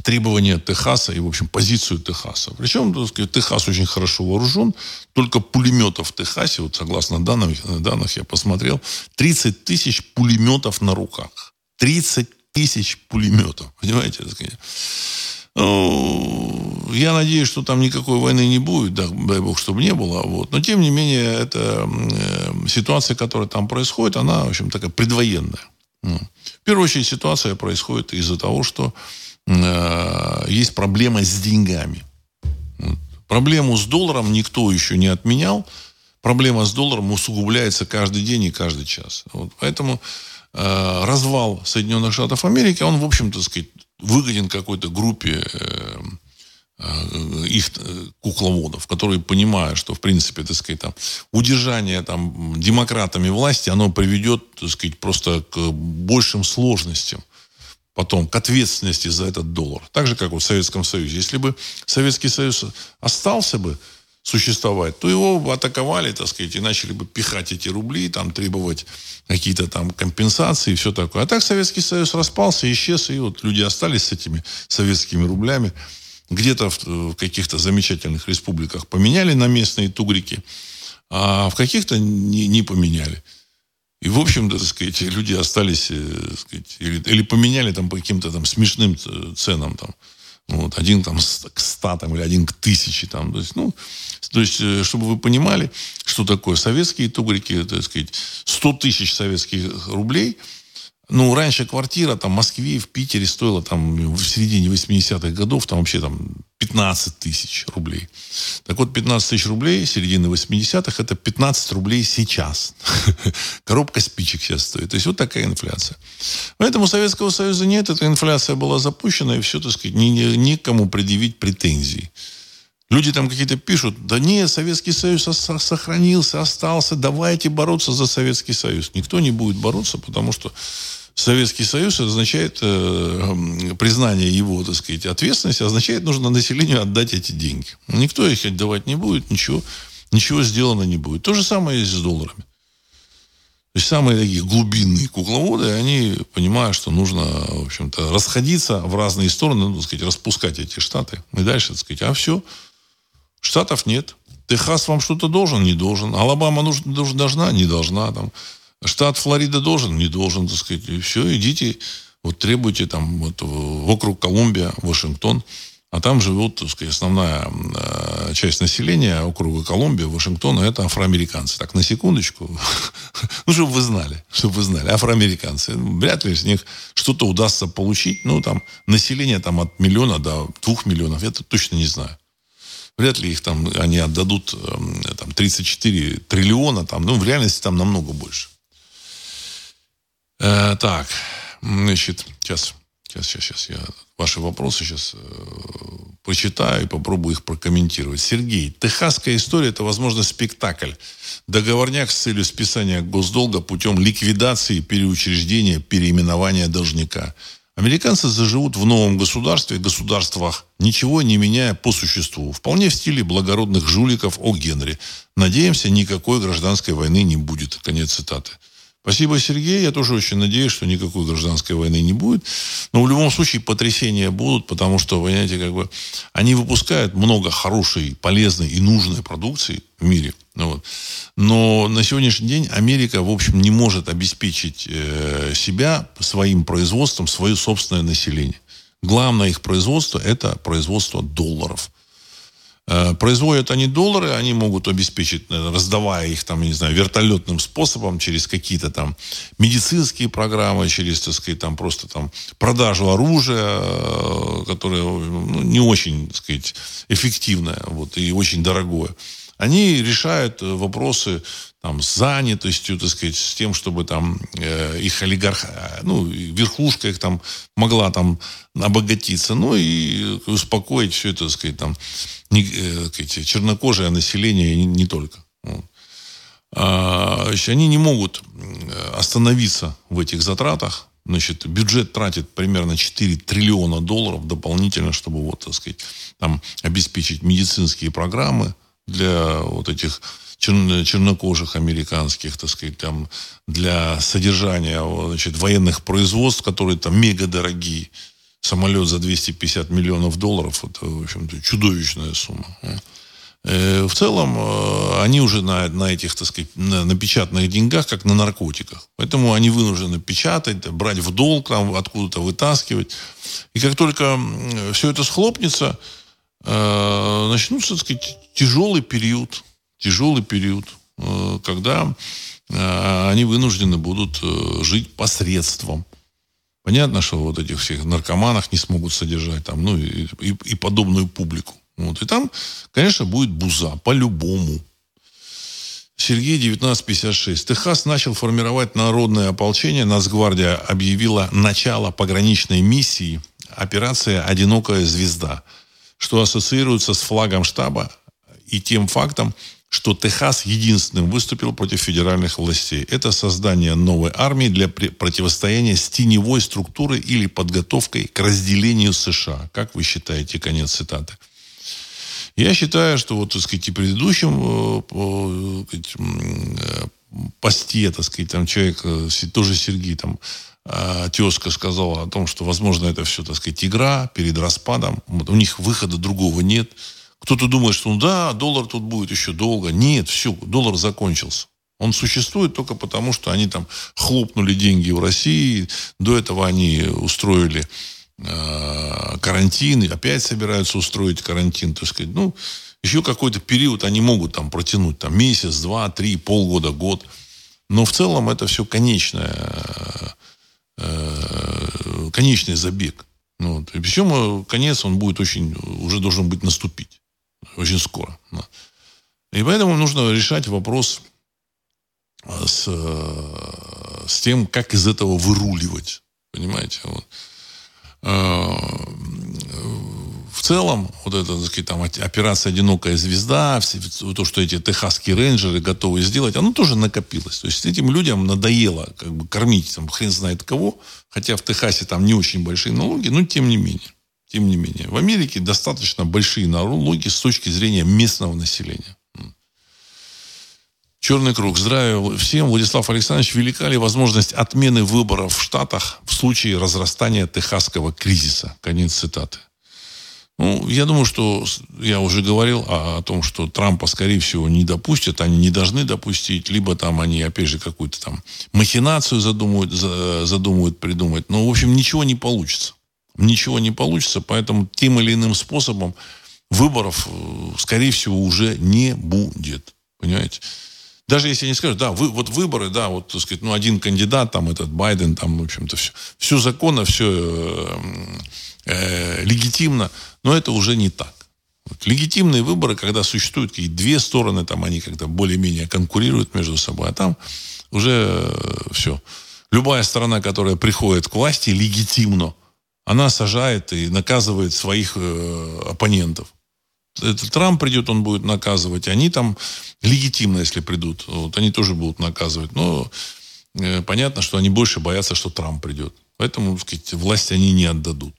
требования Техаса и, в общем, позицию Техаса. Причем, так сказать, Техас очень хорошо вооружен. Только пулеметов в Техасе, вот согласно данным, данных я посмотрел, 30 тысяч пулеметов на руках. 30 тысяч пулеметов. Понимаете? Так. Ну, я надеюсь, что там никакой войны не будет, да, дай бог, чтобы не было. Вот. Но, тем не менее, эта э, ситуация, которая там происходит, она, в общем, такая предвоенная. Ну, в первую очередь, ситуация происходит из-за того, что э, есть проблема с деньгами. Проблему с долларом никто еще не отменял. Проблема с долларом усугубляется каждый день и каждый час. Вот. Поэтому э, развал Соединенных Штатов Америки, он, в общем-то, сказать, выгоден какой-то группе э, э, их э, кукловодов, которые понимают, что, в принципе, так сказать, там, удержание там, демократами власти, оно приведет, так сказать, просто к большим сложностям потом к ответственности за этот доллар. Так же, как в Советском Союзе. Если бы Советский Союз остался бы существовать, то его атаковали, так сказать, и начали бы пихать эти рубли, там, требовать какие-то там компенсации и все такое. А так Советский Союз распался, исчез, и вот люди остались с этими советскими рублями. Где-то в, в каких-то замечательных республиках поменяли на местные тугрики, а в каких-то не, не поменяли. И, в общем-то, так сказать, люди остались, э, так сказать, или, или поменяли там по каким-то там смешным ценам. Там. Вот, один там к ста там, или один к тысяче. Там. То, есть, ну, то есть, э, чтобы вы понимали, что такое советские тугрики, так сказать, 100 тысяч советских рублей – ну, раньше квартира там в Москве, в Питере стоила там в середине 80-х годов там вообще там 15 тысяч рублей. Так вот, 15 тысяч рублей середины 80-х это 15 рублей сейчас. <laughs> Коробка спичек сейчас стоит. То есть вот такая инфляция. Поэтому Советского Союза нет, эта инфляция была запущена, и все, так сказать, ни, ни, никому предъявить претензий. Люди там какие-то пишут, да нет, Советский Союз сохранился, остался, давайте бороться за Советский Союз. Никто не будет бороться, потому что Советский Союз означает э, признание его, так сказать, ответственности, означает, нужно населению отдать эти деньги. Никто их отдавать не будет, ничего, ничего сделано не будет. То же самое и с долларами. То есть самые такие глубинные кукловоды, они понимают, что нужно, в общем-то, расходиться в разные стороны, ну, так сказать, распускать эти штаты. И дальше, так сказать, а все, штатов нет. Техас вам что-то должен? Не должен. Алабама нужна, должна? Не должна. Там. Штат Флорида должен, не должен, так сказать. И все, идите, вот требуйте там вот, вокруг Колумбия, Вашингтон. А там живут, так сказать, основная э, часть населения округа Колумбия, Вашингтона, это афроамериканцы. Так, на секундочку. <laughs> ну, чтобы вы знали, чтобы вы знали. Афроамериканцы. Вряд ли из них что-то удастся получить. Ну, там, население там от миллиона до двух миллионов, я точно не знаю. Вряд ли их там, они отдадут эм, там, 34 триллиона, там, ну, в реальности там намного больше. Э, так, значит, сейчас, сейчас, сейчас, сейчас я ваши вопросы сейчас э, прочитаю и попробую их прокомментировать. Сергей, техасская история – это, возможно, спектакль. Договорняк с целью списания госдолга путем ликвидации, переучреждения, переименования должника. Американцы заживут в новом государстве, государствах, ничего не меняя по существу. Вполне в стиле благородных жуликов о Генри. Надеемся, никакой гражданской войны не будет. Конец цитаты. Спасибо, Сергей. Я тоже очень надеюсь, что никакой гражданской войны не будет. Но в любом случае потрясения будут, потому что, понимаете, как бы они выпускают много хорошей, полезной и нужной продукции в мире. Ну вот. Но на сегодняшний день Америка, в общем, не может обеспечить э, себя своим производством, свое собственное население. Главное их производство – это производство долларов. Э, производят они доллары, они могут обеспечить, э, раздавая их там, не знаю, вертолетным способом, через какие-то там медицинские программы, через, так сказать, там просто там продажу оружия, э, которое ну, не очень, так сказать, эффективное, вот, и очень дорогое. Они решают вопросы там, с занятостью, так сказать, с тем, чтобы там э, их олигарх, ну, верхушка их там могла там обогатиться, ну и успокоить все это, так сказать, там, не, э, сказать, чернокожее население не, не только. Вот. А, они не могут остановиться в этих затратах. Значит, бюджет тратит примерно 4 триллиона долларов дополнительно, чтобы вот, так сказать, там обеспечить медицинские программы для вот этих чернокожих американских, так сказать, там, для содержания значит, военных производств, которые там мега дорогие. Самолет за 250 миллионов долларов, это, в общем-то, чудовищная сумма. Э, в целом, э, они уже на, на этих, так сказать, на, на печатных деньгах, как на наркотиках. Поэтому они вынуждены печатать, брать в долг, там, откуда-то вытаскивать. И как только все это схлопнется, начнутся, так сказать, тяжелый период тяжелый период, э, когда э, они вынуждены будут э, жить посредством. Понятно, что вот этих всех наркоманов не смогут содержать там, ну, и, и, и подобную публику. Вот. И там, конечно, будет буза, по-любому. Сергей, 1956. Техас начал формировать народное ополчение. Нацгвардия объявила начало пограничной миссии операция «Одинокая звезда», что ассоциируется с флагом штаба и тем фактом, что Техас единственным выступил против федеральных властей. Это создание новой армии для противостояния с теневой структурой или подготовкой к разделению США. Как вы считаете? Конец цитаты. Я считаю, что вот, так сказать, и предыдущем э, э, посте, так сказать, там человек, э, тоже Сергей, там, тезка сказала о том, что, возможно, это все, так сказать, игра перед распадом. У них выхода другого нет. Кто-то думает, что ну да, доллар тут будет еще долго. Нет, все, доллар закончился. Он существует только потому, что они там хлопнули деньги в России. До этого они устроили э, карантин, и опять собираются устроить карантин. То есть, ну, еще какой-то период они могут там протянуть, там месяц, два, три, полгода, год. Но в целом это все конечное, э, конечный забег. Ну, вот. И причем конец он будет очень, уже должен быть наступить очень скоро. И поэтому нужно решать вопрос а, с, э, с тем, как из этого выруливать. Понимаете? Вот. В целом, вот эта, так сказать, там, операция «Одинокая звезда», то, что эти техасские рейнджеры готовы сделать, оно тоже накопилось. То есть этим людям надоело как бы кормить там хрен знает кого, хотя в Техасе там не очень большие налоги, но тем не менее. Тем не менее, в Америке достаточно большие налоги с точки зрения местного населения. Черный круг. Здравия всем. Владислав Александрович, велика ли возможность отмены выборов в Штатах в случае разрастания техасского кризиса? Конец цитаты. Ну, я думаю, что я уже говорил о, о том, что Трампа, скорее всего, не допустят, они не должны допустить, либо там они, опять же, какую-то там махинацию задумают, задумают придумать. Но, в общем, ничего не получится ничего не получится, поэтому тем или иным способом выборов, э, скорее всего, уже не будет. Понимаете? Даже если они скажут, да, вы, вот выборы, да, вот, так сказать, ну, один кандидат, там, этот Байден, там, в общем-то, все, все законно, все э, э, легитимно, но это уже не так. Вот, легитимные выборы, когда существуют какие две стороны, там, они как-то более-менее конкурируют между собой, а там уже э, все. Любая сторона, которая приходит к власти легитимно, она сажает и наказывает своих э, оппонентов. Это Трамп придет, он будет наказывать. Они там легитимно, если придут, вот, они тоже будут наказывать. Но э, понятно, что они больше боятся, что Трамп придет. Поэтому, так сказать, власть они не отдадут.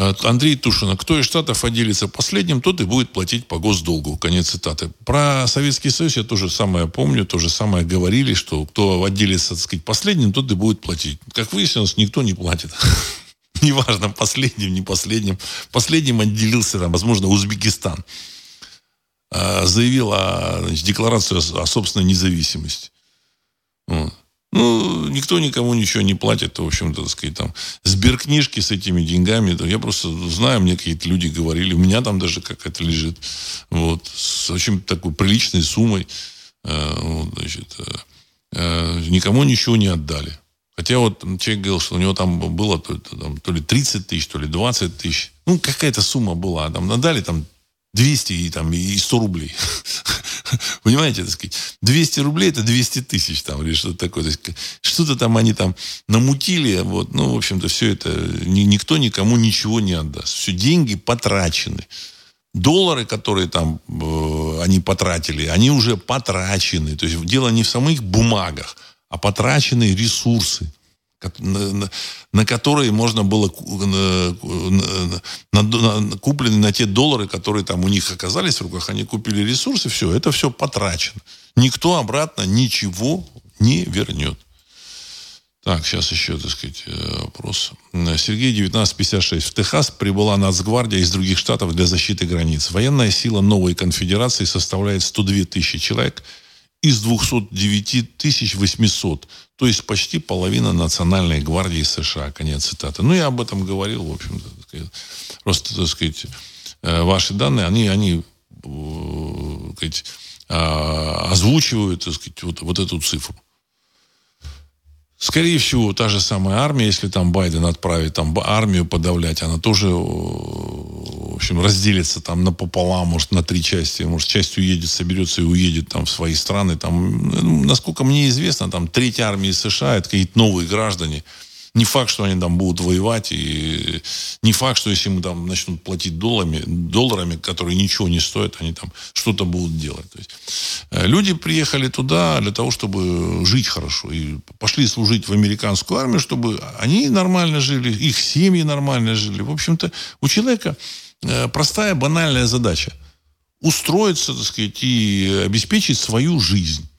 Андрей Тушина. Кто из штатов отделится последним, тот и будет платить по госдолгу. Конец цитаты. Про Советский Союз я тоже самое помню, то же самое говорили, что кто отделится, так сказать, последним, тот и будет платить. Как выяснилось, никто не платит. <laughs> Неважно, последним, не последним. Последним отделился, там, возможно, Узбекистан. А, заявил о, значит, декларацию о, собственной независимости. Ну, никто никому ничего не платит, в общем-то, так сказать, там, сберкнижки с этими деньгами, я просто знаю, мне какие-то люди говорили, у меня там даже какая-то лежит, вот, с очень такой приличной суммой, э, вот, значит, э, э, никому ничего не отдали. Хотя вот человек говорил, что у него там было то, там, то ли 30 тысяч, то ли 20 тысяч. Ну, какая-то сумма была. Там надали там 200 и, там, и 100 рублей. <laughs> Понимаете, так сказать, 200 рублей это 200 тысяч там, или что-то такое. То есть, что-то там они там намутили, вот, ну, в общем-то, все это, ни, никто никому ничего не отдаст. Все деньги потрачены. Доллары, которые там э, они потратили, они уже потрачены. То есть дело не в самих бумагах, а потраченные ресурсы на, которые можно было на, на, на, куплены на те доллары, которые там у них оказались в руках, они купили ресурсы, все, это все потрачено. Никто обратно ничего не вернет. Так, сейчас еще, так сказать, э, вопрос. Сергей, 1956. В Техас прибыла Нацгвардия из других штатов для защиты границ. Военная сила новой конфедерации составляет 102 тысячи человек из 209 800 то есть почти половина национальной гвардии США. Конец цитаты. Ну, я об этом говорил, в общем-то. Просто, так сказать, э, ваши данные, они, они э, так сказать, а, озвучивают, так сказать, вот, вот эту цифру. Скорее всего, та же самая армия, если там Байден отправит там армию подавлять, она тоже, э, в общем, разделится там напополам, может, на три части. Может, часть уедет, соберется и уедет там в свои страны. Там, ну, насколько мне известно, там третья армия США, это какие-то новые граждане, не факт, что они там будут воевать, и не факт, что если мы там начнут платить долларами, долларами, которые ничего не стоят, они там что-то будут делать. То есть, э, люди приехали туда для того, чтобы жить хорошо. И пошли служить в американскую армию, чтобы они нормально жили, их семьи нормально жили. В общем-то, у человека э, простая, банальная задача. Устроиться, так сказать, и обеспечить свою жизнь.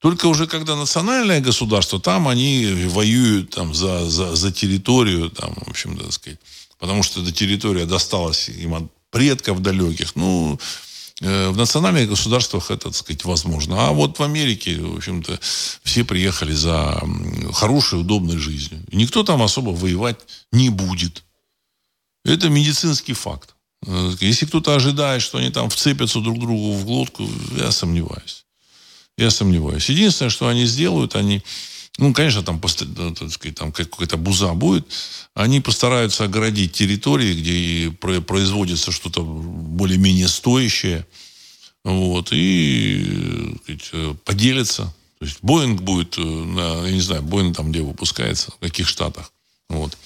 Только уже когда национальное государство, там они воюют там, за, за, за территорию, там, в общем, так сказать, потому что эта территория досталась им от предков далеких. Ну, э, в национальных государствах это, так сказать, возможно. А вот в Америке, в общем-то, все приехали за хорошей, удобной жизнью. И никто там особо воевать не будет. Это медицинский факт. Э, если кто-то ожидает, что они там вцепятся друг другу в глотку, я сомневаюсь. Я сомневаюсь. Единственное, что они сделают, они, ну, конечно, там, сказать, там какая-то буза будет, они постараются оградить территории, где производится что-то более-менее стоящее, вот, и сказать, поделятся. То есть Боинг будет, э, я не знаю, Боинг там где выпускается, в каких штатах, вот.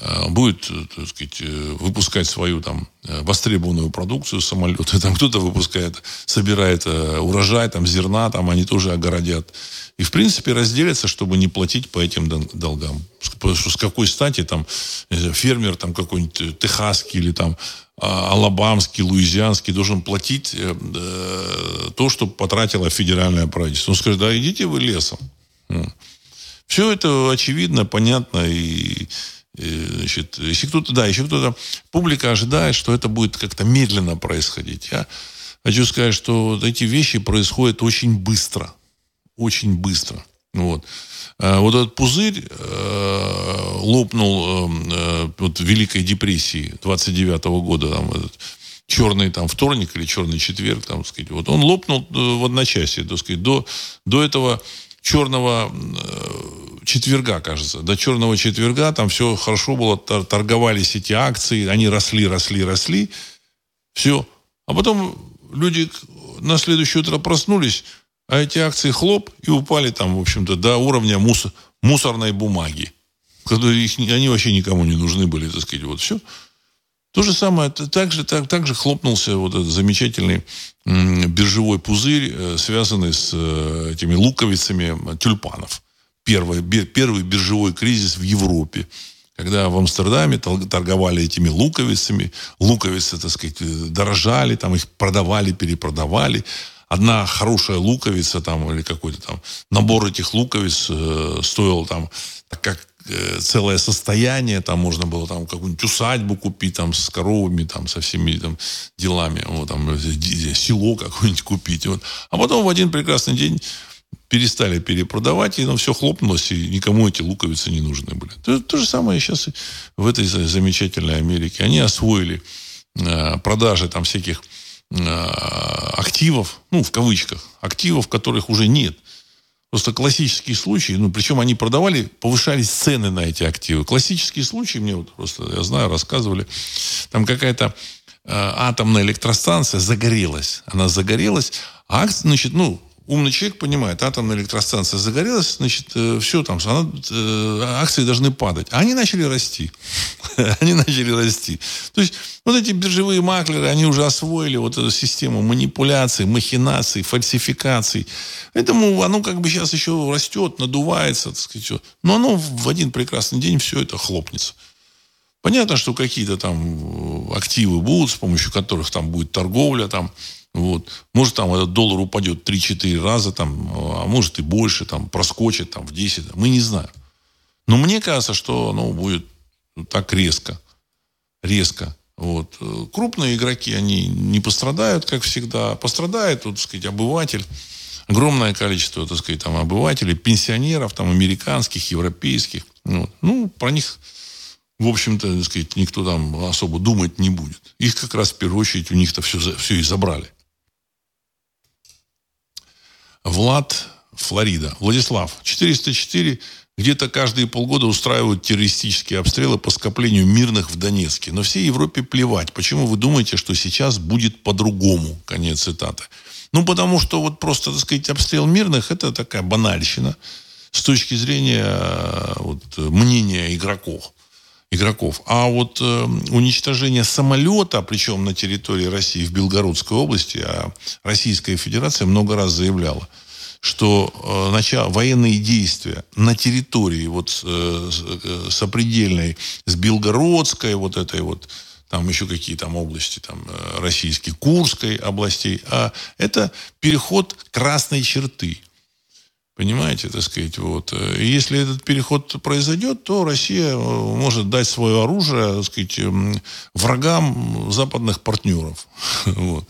Э, будет, э, так сказать, э, выпускать свою там востребованную продукцию самолеты. <laughs> Там кто-то выпускает, собирает урожай, там зерна, там они тоже огородят. И, в принципе, разделятся, чтобы не платить по этим долгам. Потому что с какой стати там фермер там какой-нибудь техасский или там а, алабамский, луизианский должен платить то, что потратило федеральное правительство. Он скажет, да идите вы лесом. Все это очевидно, понятно и Значит, если кто-то, да, еще кто-то, публика ожидает, что это будет как-то медленно происходить. Я хочу сказать, что вот эти вещи происходят очень быстро. Очень быстро. Вот. А вот этот пузырь э, лопнул э, э вот, Великой депрессии 29 -го года, там, этот, черный там вторник или черный четверг, там, сказать, вот он лопнул э, в одночасье, так сказать, до, до этого черного э, четверга, кажется. До черного четверга там все хорошо было, торговались эти акции, они росли, росли, росли. Все. А потом люди на следующее утро проснулись, а эти акции хлоп и упали там, в общем-то, до уровня мусор, мусорной бумаги. Их, они вообще никому не нужны были, так сказать. Вот все. То же самое, так же, так, так же хлопнулся вот этот замечательный биржевой пузырь, э, связанный с э, этими луковицами тюльпанов. Первый, первый биржевой кризис в Европе когда в Амстердаме торговали этими луковицами, луковицы, так сказать, дорожали, там их продавали, перепродавали. Одна хорошая луковица там или какой-то там набор этих луковиц э, стоил там, так как Э, целое состояние, там можно было там какую-нибудь усадьбу купить там с коровами, там со всеми там делами, вот, там э, село какое-нибудь купить. Вот. А потом в один прекрасный день перестали перепродавать, и ну, все хлопнулось, и никому эти луковицы не нужны были. То, то же самое сейчас в этой замечательной Америке. Они освоили э, продажи там всяких э, активов, ну, в кавычках, активов, которых уже нет. Просто классические случаи, ну, причем они продавали, повышались цены на эти активы. Классические случаи, мне вот просто, я знаю, рассказывали, там какая-то атомная электростанция загорелась. Она загорелась, а, значит, ну, умный человек понимает, атомная электростанция загорелась, значит, э, все там, она, э, акции должны падать. А они начали расти. <laughs> они начали расти. То есть вот эти биржевые маклеры, они уже освоили вот эту систему манипуляций, махинаций, фальсификаций. Поэтому оно как бы сейчас еще растет, надувается, так сказать. Но оно в один прекрасный день все это хлопнется. Понятно, что какие-то там активы будут, с помощью которых там будет торговля, там, вот. Может, там этот доллар упадет 3-4 раза, там, а может и больше, там, проскочит там, в 10. Мы не знаем. Но мне кажется, что оно будет так резко. Резко. Вот. Крупные игроки, они не пострадают, как всегда. Пострадает, вот, так сказать, обыватель. Огромное количество, так сказать, там, обывателей, пенсионеров, там, американских, европейских. Вот. Ну, про них, в общем-то, так сказать, никто там особо думать не будет. Их как раз, в первую очередь, у них-то все, все и забрали. Влад, Флорида. Владислав, 404 где-то каждые полгода устраивают террористические обстрелы по скоплению мирных в Донецке. Но всей Европе плевать. Почему вы думаете, что сейчас будет по-другому? Конец цитаты. Ну, потому что вот просто, так сказать, обстрел мирных – это такая банальщина с точки зрения э, вот, мнения игроков. Игроков. А вот э, уничтожение самолета, причем на территории России, в Белгородской области, а Российская Федерация много раз заявляла – что э, начало, военные действия на территории вот э, э, сопредельной с Белгородской, вот этой вот, там еще какие там области, там э, российские, Курской областей, а это переход красной черты. Понимаете, так сказать, вот. И если этот переход произойдет, то Россия может дать свое оружие, так сказать, врагам западных партнеров. <laughs> Вот.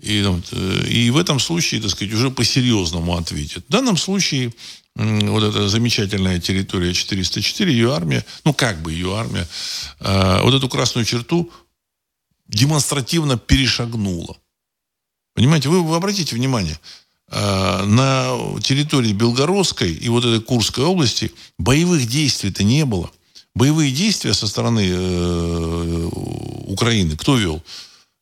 И, э, и в этом случае, так сказать, уже по-серьезному ответит. В данном случае вот эта замечательная территория 404, ее армия, ну как бы ее армия, э, вот эту красную черту демонстративно перешагнула. Понимаете, вы, вы обратите внимание, э, на территории Белгородской и вот этой Курской области боевых действий-то не было. Боевые действия со стороны э, Украины кто вел?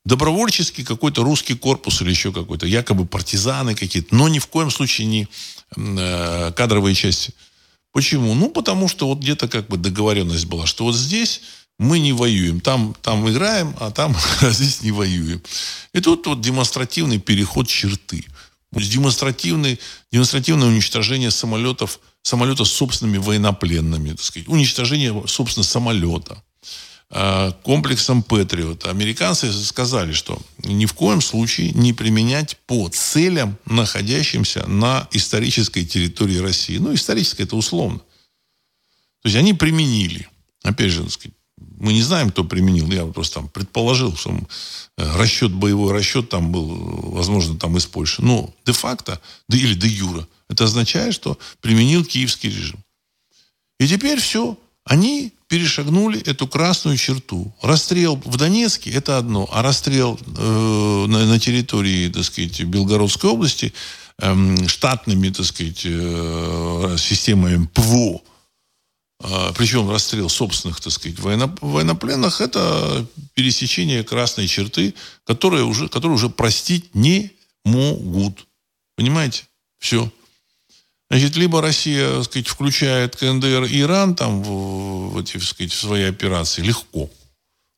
добровольческий какой-то русский корпус или еще какой-то, якобы партизаны какие-то, но ни в коем случае не э, кадровые части. Почему? Ну, потому что вот где-то как бы договоренность была, что вот здесь мы не воюем. Там, там играем, а там а <laughs> здесь не воюем. И тут вот демонстративный переход черты. Демонстративный, демонстративное уничтожение самолетов, самолета с собственными военнопленными. Так сказать. Уничтожение, собственно, самолета. Э, комплексом Патриот. Американцы сказали, что ни в коем случае не применять по целям, находящимся на исторической территории России. Ну, историческая это условно. То есть они применили. Опять же, сказать, мы не знаем, кто применил. Я просто там предположил, что э, расчет, боевой расчет там был, возможно, там из Польши. Но де-факто, да или де-юра, это означает, что применил киевский режим. И теперь все. Они перешагнули эту красную черту. Расстрел в Донецке – это одно, а расстрел э, на, на территории, так сказать, Белгородской области э, штатными, так сказать, э, системами ПВО, причем расстрел собственных, так сказать, военно, военнопленных – это пересечение красной черты, которые уже, которые уже простить не могут. Понимаете? Все. Значит, либо Россия, так сказать, включает КНДР и Иран там в, в эти, так сказать, в свои операции. Легко.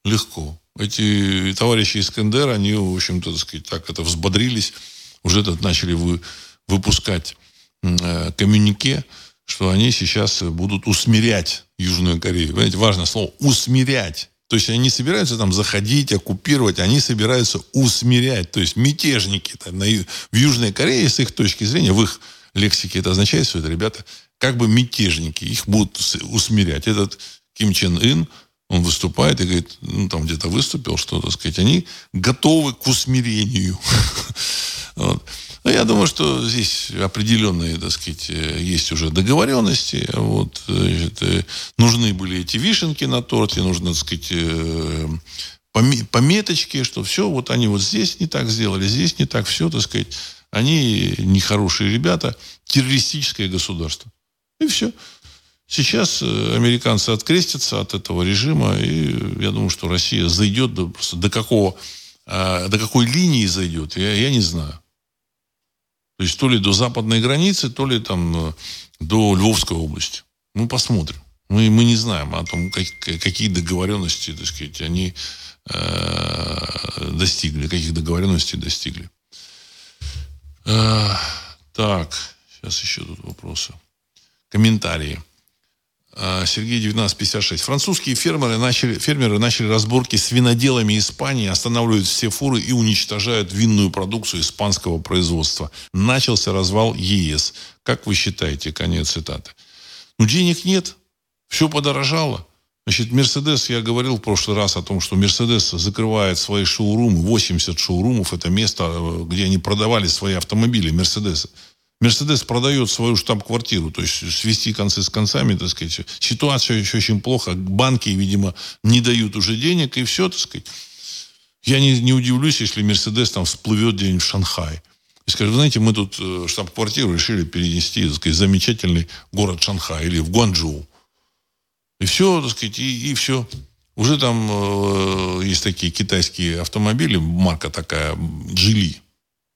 Легко. Эти товарищи из КНДР, они, в общем-то, так сказать, так это взбодрились. Уже этот начали вы, выпускать э, коммюнике, что они сейчас будут усмирять Южную Корею. Понимаете, важное слово «усмирять». То есть они не собираются там заходить, оккупировать, они собираются усмирять. То есть мятежники на, в Южной Корее, с их точки зрения, в их лексике это означает, что это ребята как бы мятежники, их будут усмирять. Этот Ким Чен Ын, он выступает и говорит, ну, там где-то выступил, что, так сказать, они готовы к усмирению. <laughs> Вот. Но я думаю, что здесь определенные, так сказать, есть уже договоренности. Вот, это, нужны были эти вишенки на торте, нужно, так сказать, э, пометочки, что все, вот они вот здесь не так сделали, здесь не так, все, так сказать, они нехорошие ребята, террористическое государство. И все. Сейчас э, американцы открестятся от этого режима, и я думаю, что Россия зайдет до, просто до какого, э, до какой линии зайдет, я, я не знаю. То есть то ли до западной границы, то ли там э, до Львовской области. Ну, посмотрим. Мы, мы не знаем о том, как, какие договоренности, так сказать, они э, достигли, каких договоренностей достигли. Э, так, сейчас еще тут вопросы. Комментарии. Э, Сергей 1956. Французские фермеры начали, фермеры начали разборки с виноделами Испании, останавливают все фуры и уничтожают винную продукцию испанского производства. Начался развал ЕС. Как вы считаете? Конец цитаты. Ну, денег нет. Все подорожало. Значит, Мерседес, я говорил в прошлый раз о том, что Мерседес закрывает свои шоурумы, 80 шоурумов, это место, э, где они продавали свои автомобили, Мерседесы. Мерседес продает свою штаб-квартиру, то есть свести концы с концами, так сказать. Ситуация еще очень плохо. Банки, видимо, не дают уже денег, и все, так сказать. Я не, не удивлюсь, если Мерседес там всплывет где-нибудь в Шанхай. И скажет, знаете, мы тут э, штаб-квартиру решили перенести, так сказать, замечательный город Шанхай или в Гуанчжоу. И все, так сказать, и, и все. Уже там э, есть такие китайские автомобили, марка такая, Джили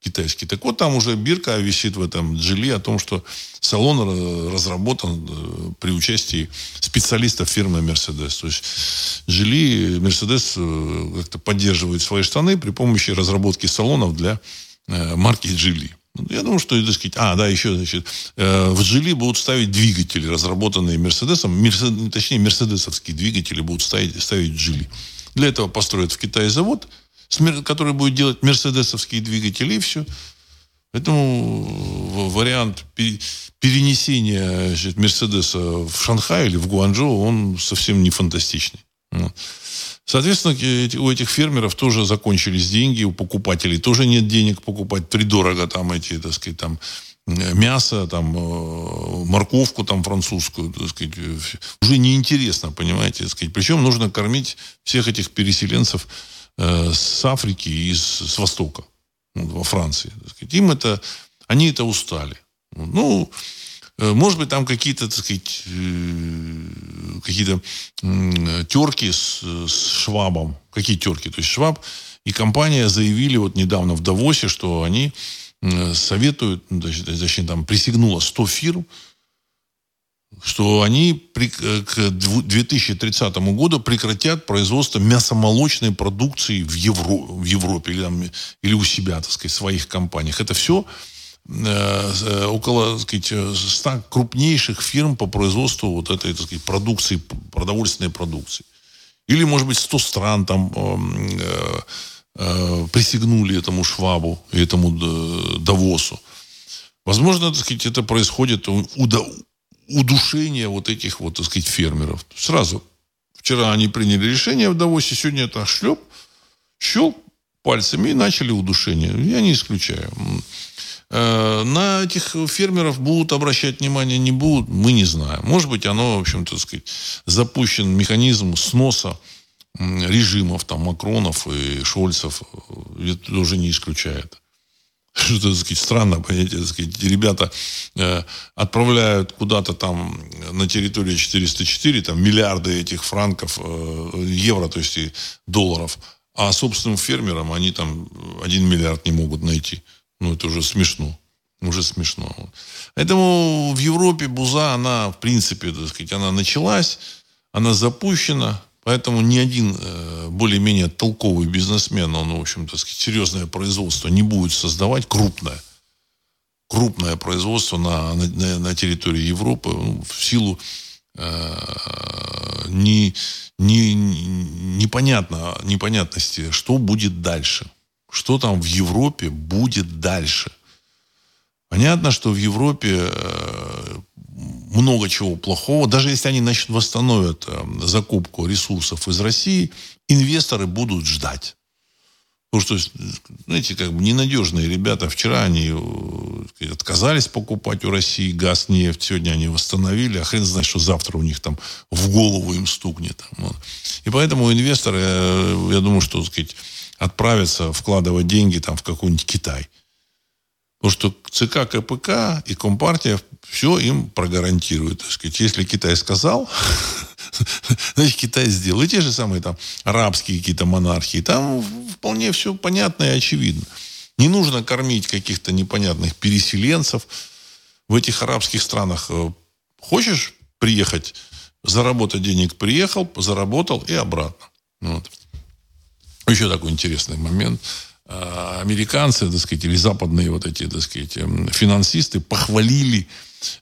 китайский. Так вот, там уже бирка висит в этом джили о том, что салон разработан э, при участии специалистов фирмы Mercedes. То есть джили Mercedes э, как-то поддерживает свои штаны при помощи разработки салонов для э, марки джили. Я думаю, что, так сказать, а, да, еще, значит, в Джили будут ставить двигатели, разработанные Мерседесом, Мерсед, точнее, мерседесовские двигатели будут ставить, ставить в Джили. Для этого построят в Китае завод, который будет делать мерседесовские двигатели, и все. Поэтому вариант перенесения значит, Мерседеса в Шанхай или в Гуанчжоу, он совсем не фантастичный. Соответственно, у этих фермеров тоже закончились деньги, у покупателей тоже нет денег покупать придорого там эти, так сказать, там мясо, там, э, морковку там французскую, так сказать, уже неинтересно, понимаете, так сказать. Причем нужно кормить всех этих переселенцев э, с Африки и с, с Востока, во Франции. Им это, они это устали. Ну, Э, может быть, там какие-то, так сказать, э, какие-то терки с, с Швабом. Какие терки? То есть Шваб и компания заявили вот недавно в Давосе, что они советуют, ну, точнее, там присягнуло 100 фирм, что они при, э, к 2030 году прекратят производство мясомолочной продукции в, Евро, в Европе или, там, или у себя, так сказать, в своих компаниях. Это все Э, э, около так сказать, 100 крупнейших фирм по производству вот этой так сказать, продукции, продовольственной продукции. Или, может быть, 100 стран там э, э, присягнули этому Швабу, этому Давосу. Возможно, так сказать, это происходит удушение вот этих вот, так сказать, фермеров. Сразу. Вчера они приняли решение в Давосе, сегодня это шлеп, щелк пальцами и начали удушение. Я не исключаю. Э, на этих фермеров будут обращать внимание, не будут, мы не знаем. Может быть, оно, в общем-то, сказать, запущен механизм сноса режимов, там, Макронов и Шольцев. Это уже не исключает. Что-то, так сказать, странно, понимаете, так сказать, ребята э, отправляют куда-то там на территорию 404, там, миллиарды этих франков, э, евро, то есть и долларов, а собственным фермерам они там один миллиард не могут найти. Ну, это уже смешно. Уже смешно. Поэтому в Европе буза, она, в принципе, так сказать, она началась, она запущена, поэтому ни один э, более-менее толковый бизнесмен, он, в общем-то, серьезное производство не будет создавать, крупное, крупное производство на, на, на территории Европы ну, в силу э, не, не, непонятно, непонятности, что будет дальше что там в Европе будет дальше. Понятно, что в Европе э, много чего плохого. Даже если они начнут восстановят э, закупку ресурсов из России, инвесторы будут ждать. Потому что, знаете, как бы ненадежные ребята. Вчера они э, отказались покупать у России газ, нефть. Сегодня они восстановили. А хрен знает, что завтра у них там в голову им стукнет. И поэтому инвесторы, я думаю, что, сказать, отправиться, вкладывать деньги там в какой-нибудь Китай. Потому что ЦК КПК и Компартия все им прогарантируют. Так сказать. Если Китай сказал, <laughs> значит, Китай сделал. И те же самые там арабские какие-то монархии. Там вполне все понятно и очевидно. Не нужно кормить каких-то непонятных переселенцев. В этих арабских странах э, хочешь приехать, заработать денег, приехал, заработал и обратно. Вот. Еще такой интересный момент. А, американцы, так сказать, или западные вот эти, так сказать, эм, финансисты похвалили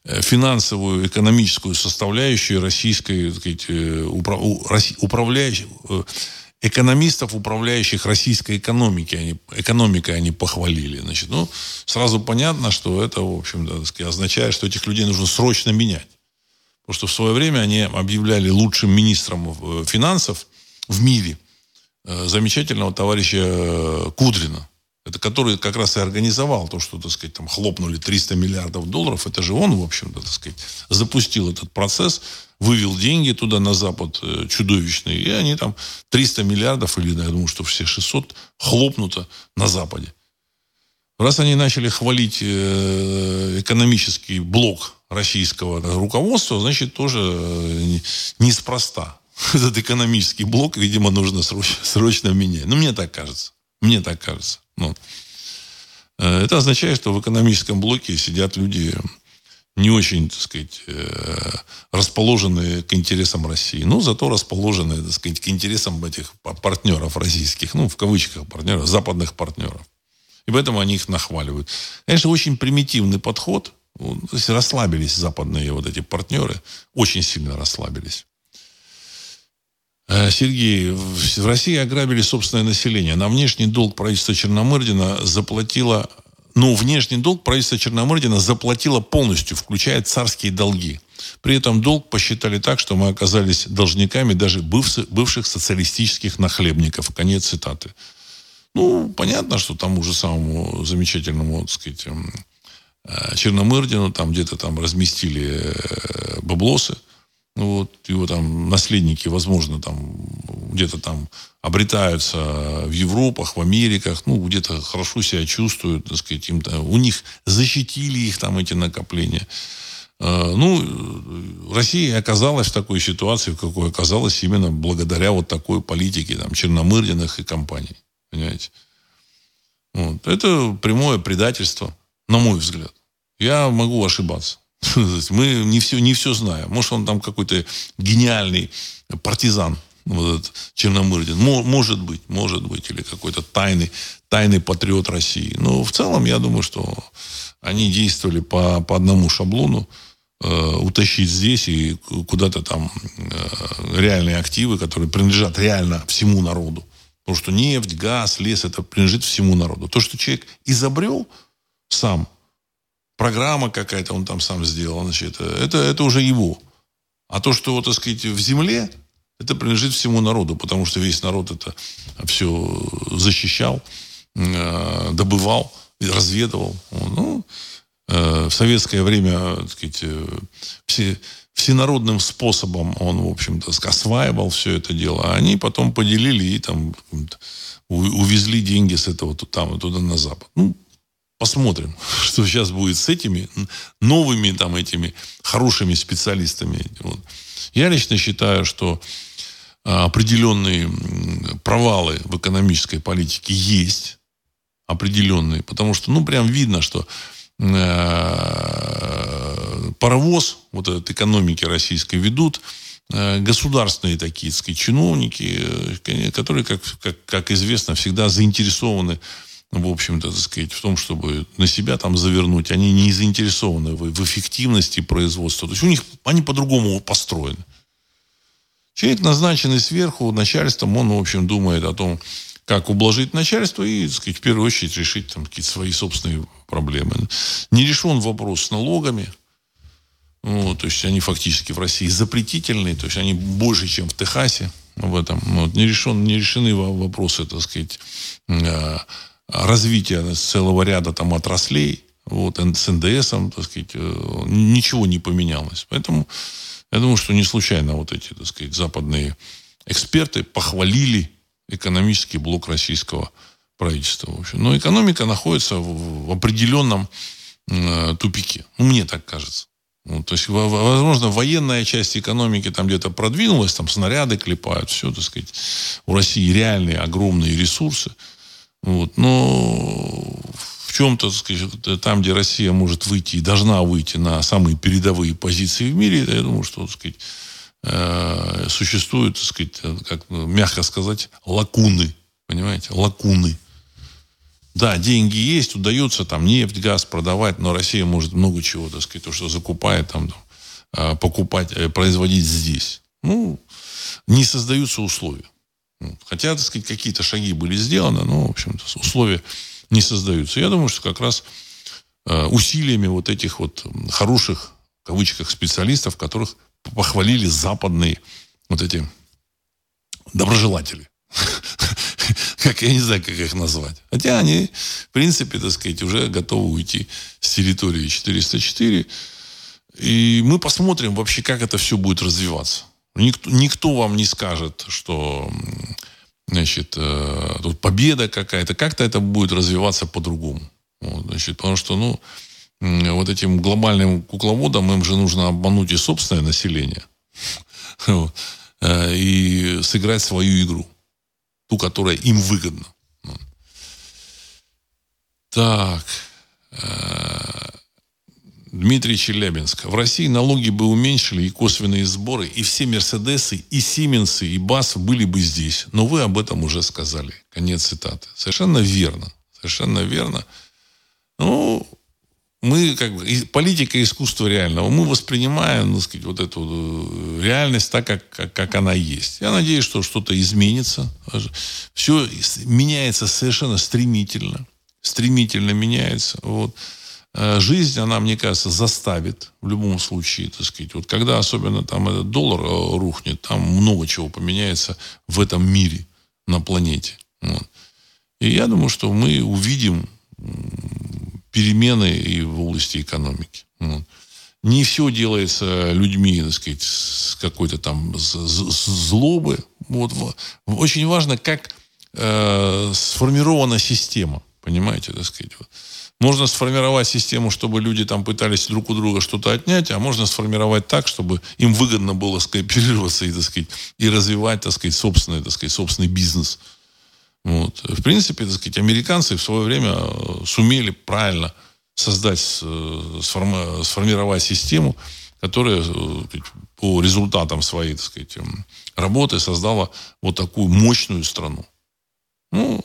э, финансовую, экономическую составляющую российской, так сказать, э, управ... управляющей, э, экономистов, управляющих российской экономикой, они, экономикой они похвалили. Значит, ну, сразу понятно, что это, в общем, означает, что этих людей нужно срочно менять. Потому что в свое время они объявляли лучшим министром финансов в мире замечательного товарища э, Кудрина. Это который как раз и организовал то, что, так сказать, там хлопнули 300 миллиардов долларов. Это же он, в общем-то, так сказать, запустил этот процесс, вывел деньги туда на Запад э, чудовищные. И они там 300 миллиардов, или, я думаю, что все 600, хлопнуто на Западе. Раз они начали хвалить экономический блок российского руководства, значит, тоже неспроста <laughs> этот экономический блок, видимо, нужно срочно, срочно менять. Ну, мне так кажется. Мне так кажется. Ну, э, это означает, что в экономическом блоке сидят люди не очень, так сказать, э, расположенные к интересам России. Ну, зато расположенные, так сказать, к интересам этих партнеров российских, ну, в кавычках партнеров, западных партнеров. И поэтому они их нахваливают. Конечно, очень примитивный подход. То есть расслабились западные вот эти партнеры, очень сильно расслабились. Э, Сергей, в России ограбили собственное население. На внешний долг правительства Черномырдина заплатило... Ну, внешний долг правительства Черномырдина заплатило полностью, включая царские долги. При этом долг посчитали так, что мы оказались должниками даже бывших, бывших социалистических нахлебников. Конец цитаты. Ну, понятно, что тому же самому замечательному, так сказать, эм, э, Черномырдину там где-то там разместили э, баблосы. Ну, вот его там наследники, возможно, там где-то там обретаются в Европах, в Америках, ну, где-то хорошо себя чувствуют, так сказать, им -то, у них защитили их там эти накопления. А, ну, Россия оказалась в такой ситуации, в какой оказалась именно благодаря вот такой политике там, Черномырдиных и компаний. Понимаете? Вот. Это прямое предательство, на мой взгляд. Я могу ошибаться. Мы не все, не все знаем. Может, он там какой-то гениальный партизан, вот этот Черномырдин. Может быть, может быть. Или какой-то тайный, тайный патриот России. Но в целом, я думаю, что они действовали по, по одному шаблону. Э, утащить здесь и куда-то там э, реальные активы, которые принадлежат реально всему народу. Потому что нефть, газ, лес, это принадлежит всему народу. То, что человек изобрел сам, программа какая-то он там сам сделал, значит, это, это уже его. А то, что, так сказать, в земле, это принадлежит всему народу, потому что весь народ это все защищал, э, добывал, разведывал. Ну, э, в советское время, так сказать, э, все, всенародным способом он, в общем-то, осваивал все это дело. А они потом поделили и там увезли деньги с этого там, туда на запад. Ну, Посмотрим, <laughs> что сейчас будет с этими новыми там этими хорошими специалистами. Вот. Я лично считаю, что а, определенные провалы в экономической политике есть определенные, потому что, ну, прям видно, что э, паровоз вот этот экономики российской ведут э, государственные такие, так сказать, чиновники, э, которые, как, как, как известно, всегда заинтересованы общем-то, так сказать, в том, чтобы на себя там завернуть. Они не заинтересованы в, в эффективности производства. То есть у них они по-другому построены. Человек, назначенный сверху начальством, он, в общем, думает о том, как ублажить начальство и, так сказать, в первую очередь решить там какие-то свои собственные проблемы. Не решен вопрос с налогами. Ну, то есть они фактически в России запретительные, то есть они больше, чем в Техасе в этом. Вот, не, решен, не решены вопросы, так сказать, а, развития целого ряда там отраслей, вот, с НДСом, так сказать, э, ничего не поменялось. Поэтому я думаю, что не случайно вот эти, так сказать, западные эксперты похвалили экономический блок российского правительство, в общем. Но экономика находится в, в определенном э, тупике. Ну, мне так кажется. Ну, то есть, возможно, военная часть экономики там где-то продвинулась, там снаряды клепают, все, так сказать. У России реальные огромные ресурсы. Вот. Но в чем-то, сказать, там, где Россия может выйти и должна выйти на самые передовые позиции в мире, я думаю, что, так сказать, э, существуют, так сказать, как мягко сказать, лакуны. Понимаете? Лакуны. Да, деньги есть, удается там нефть, газ продавать, но Россия может много чего, так сказать, то, что закупает там, покупать, э, производить здесь. Ну, не создаются условия. Ну, хотя, так сказать, какие-то шаги были сделаны, но, в общем-то, условия не создаются. Я думаю, что как раз э, усилиями вот этих вот хороших, в кавычках, специалистов, которых похвалили западные вот эти доброжелатели <laughs> как я не знаю, как их назвать. Хотя они, в принципе, так сказать, уже готовы уйти с территории 404. И мы посмотрим вообще, как это все будет развиваться. Никто, никто вам не скажет, что значит, э, тут победа какая-то. Как-то это будет развиваться по-другому. Вот, значит, потому что, ну, вот этим глобальным кукловодам им же нужно обмануть и собственное население. <laughs> Э, и сыграть свою игру ту, которая им выгодна. Так. Э, Дмитрий Челябинск. В России налоги бы уменьшили и косвенные сборы, и все Мерседесы, и Сименсы, и БАС были бы здесь. Но вы об этом уже сказали. Конец цитаты. Совершенно верно. Совершенно верно. Ну, мы как бы политика и искусство реального, мы воспринимаем, так сказать, вот эту э, реальность так, как, как, как она есть. Я надеюсь, что что-то изменится. Все меняется совершенно стремительно. Стремительно меняется. Вот. Э, жизнь, она, мне кажется, заставит в любом случае, так сказать. Вот когда особенно там этот доллар э, рухнет, там много чего поменяется в этом мире, на планете. Вот. И я думаю, что мы увидим перемены и в области экономики. Вот. Не все делается людьми, так сказать, с какой-то там злобы. Вот. Очень важно, как э, сформирована система. Понимаете, так сказать. Вот. Можно сформировать систему, чтобы люди там пытались друг у друга что-то отнять, а можно сформировать так, чтобы им выгодно было скооперироваться и, так сказать, и развивать, так сказать, собственный, так сказать, собственный бизнес. Вот. В принципе, так сказать, американцы в свое время э, сумели правильно создать, э, сформировать систему, которая э, по результатам своей, так сказать, эм, работы создала вот такую мощную страну. Ну,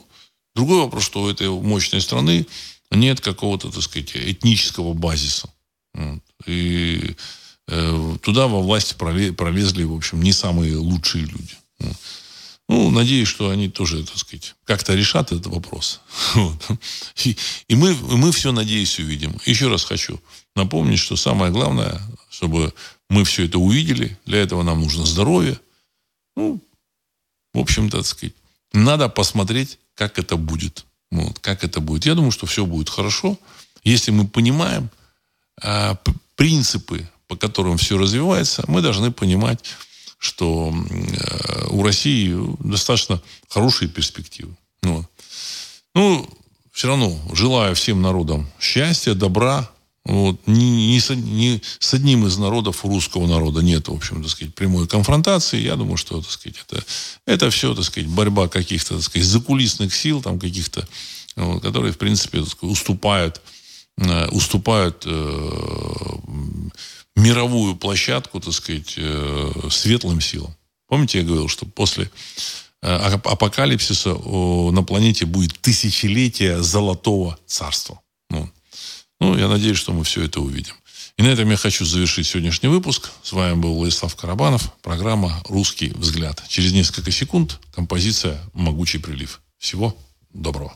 другой вопрос, что у этой мощной страны нет какого-то, так сказать, этнического базиса. И э, туда во власть пролезли, в общем, не самые лучшие люди. Ну, надеюсь, что они тоже, так сказать, как-то решат этот вопрос. <laughs> И, мы, мы все, надеюсь, увидим. Еще раз хочу напомнить, что самое главное, чтобы мы все это увидели, для этого нам нужно здоровье. Ну, в общем-то, так сказать, надо посмотреть, как это будет. Вот, как это будет. Я думаю, что все будет хорошо, если мы понимаем э, принципы, по которым все развивается, мы должны понимать, что э, у России достаточно хорошие перспективы. Вот. Ну, все равно желаю всем народам счастья, добра. Вот. Ни, ни, с, ни с одним из народов русского народа нет, в общем, так сказать, прямой конфронтации. Я думаю, что, так сказать, это, это все, так сказать, борьба каких-то, так сказать, закулисных сил, там каких-то, вот, которые, в принципе, так сказать, уступают, э, уступают э, мировую площадку, так сказать, э, светлым силам. Помните, я говорил, что после э, апокалипсиса на планете будет тысячелетие золотого царства. Ну, я надеюсь, что мы все это увидим. И на этом я хочу завершить сегодняшний выпуск. С вами был Владислав Карабанов. Программа «Русский взгляд». Через несколько секунд композиция «Могучий прилив». Всего доброго.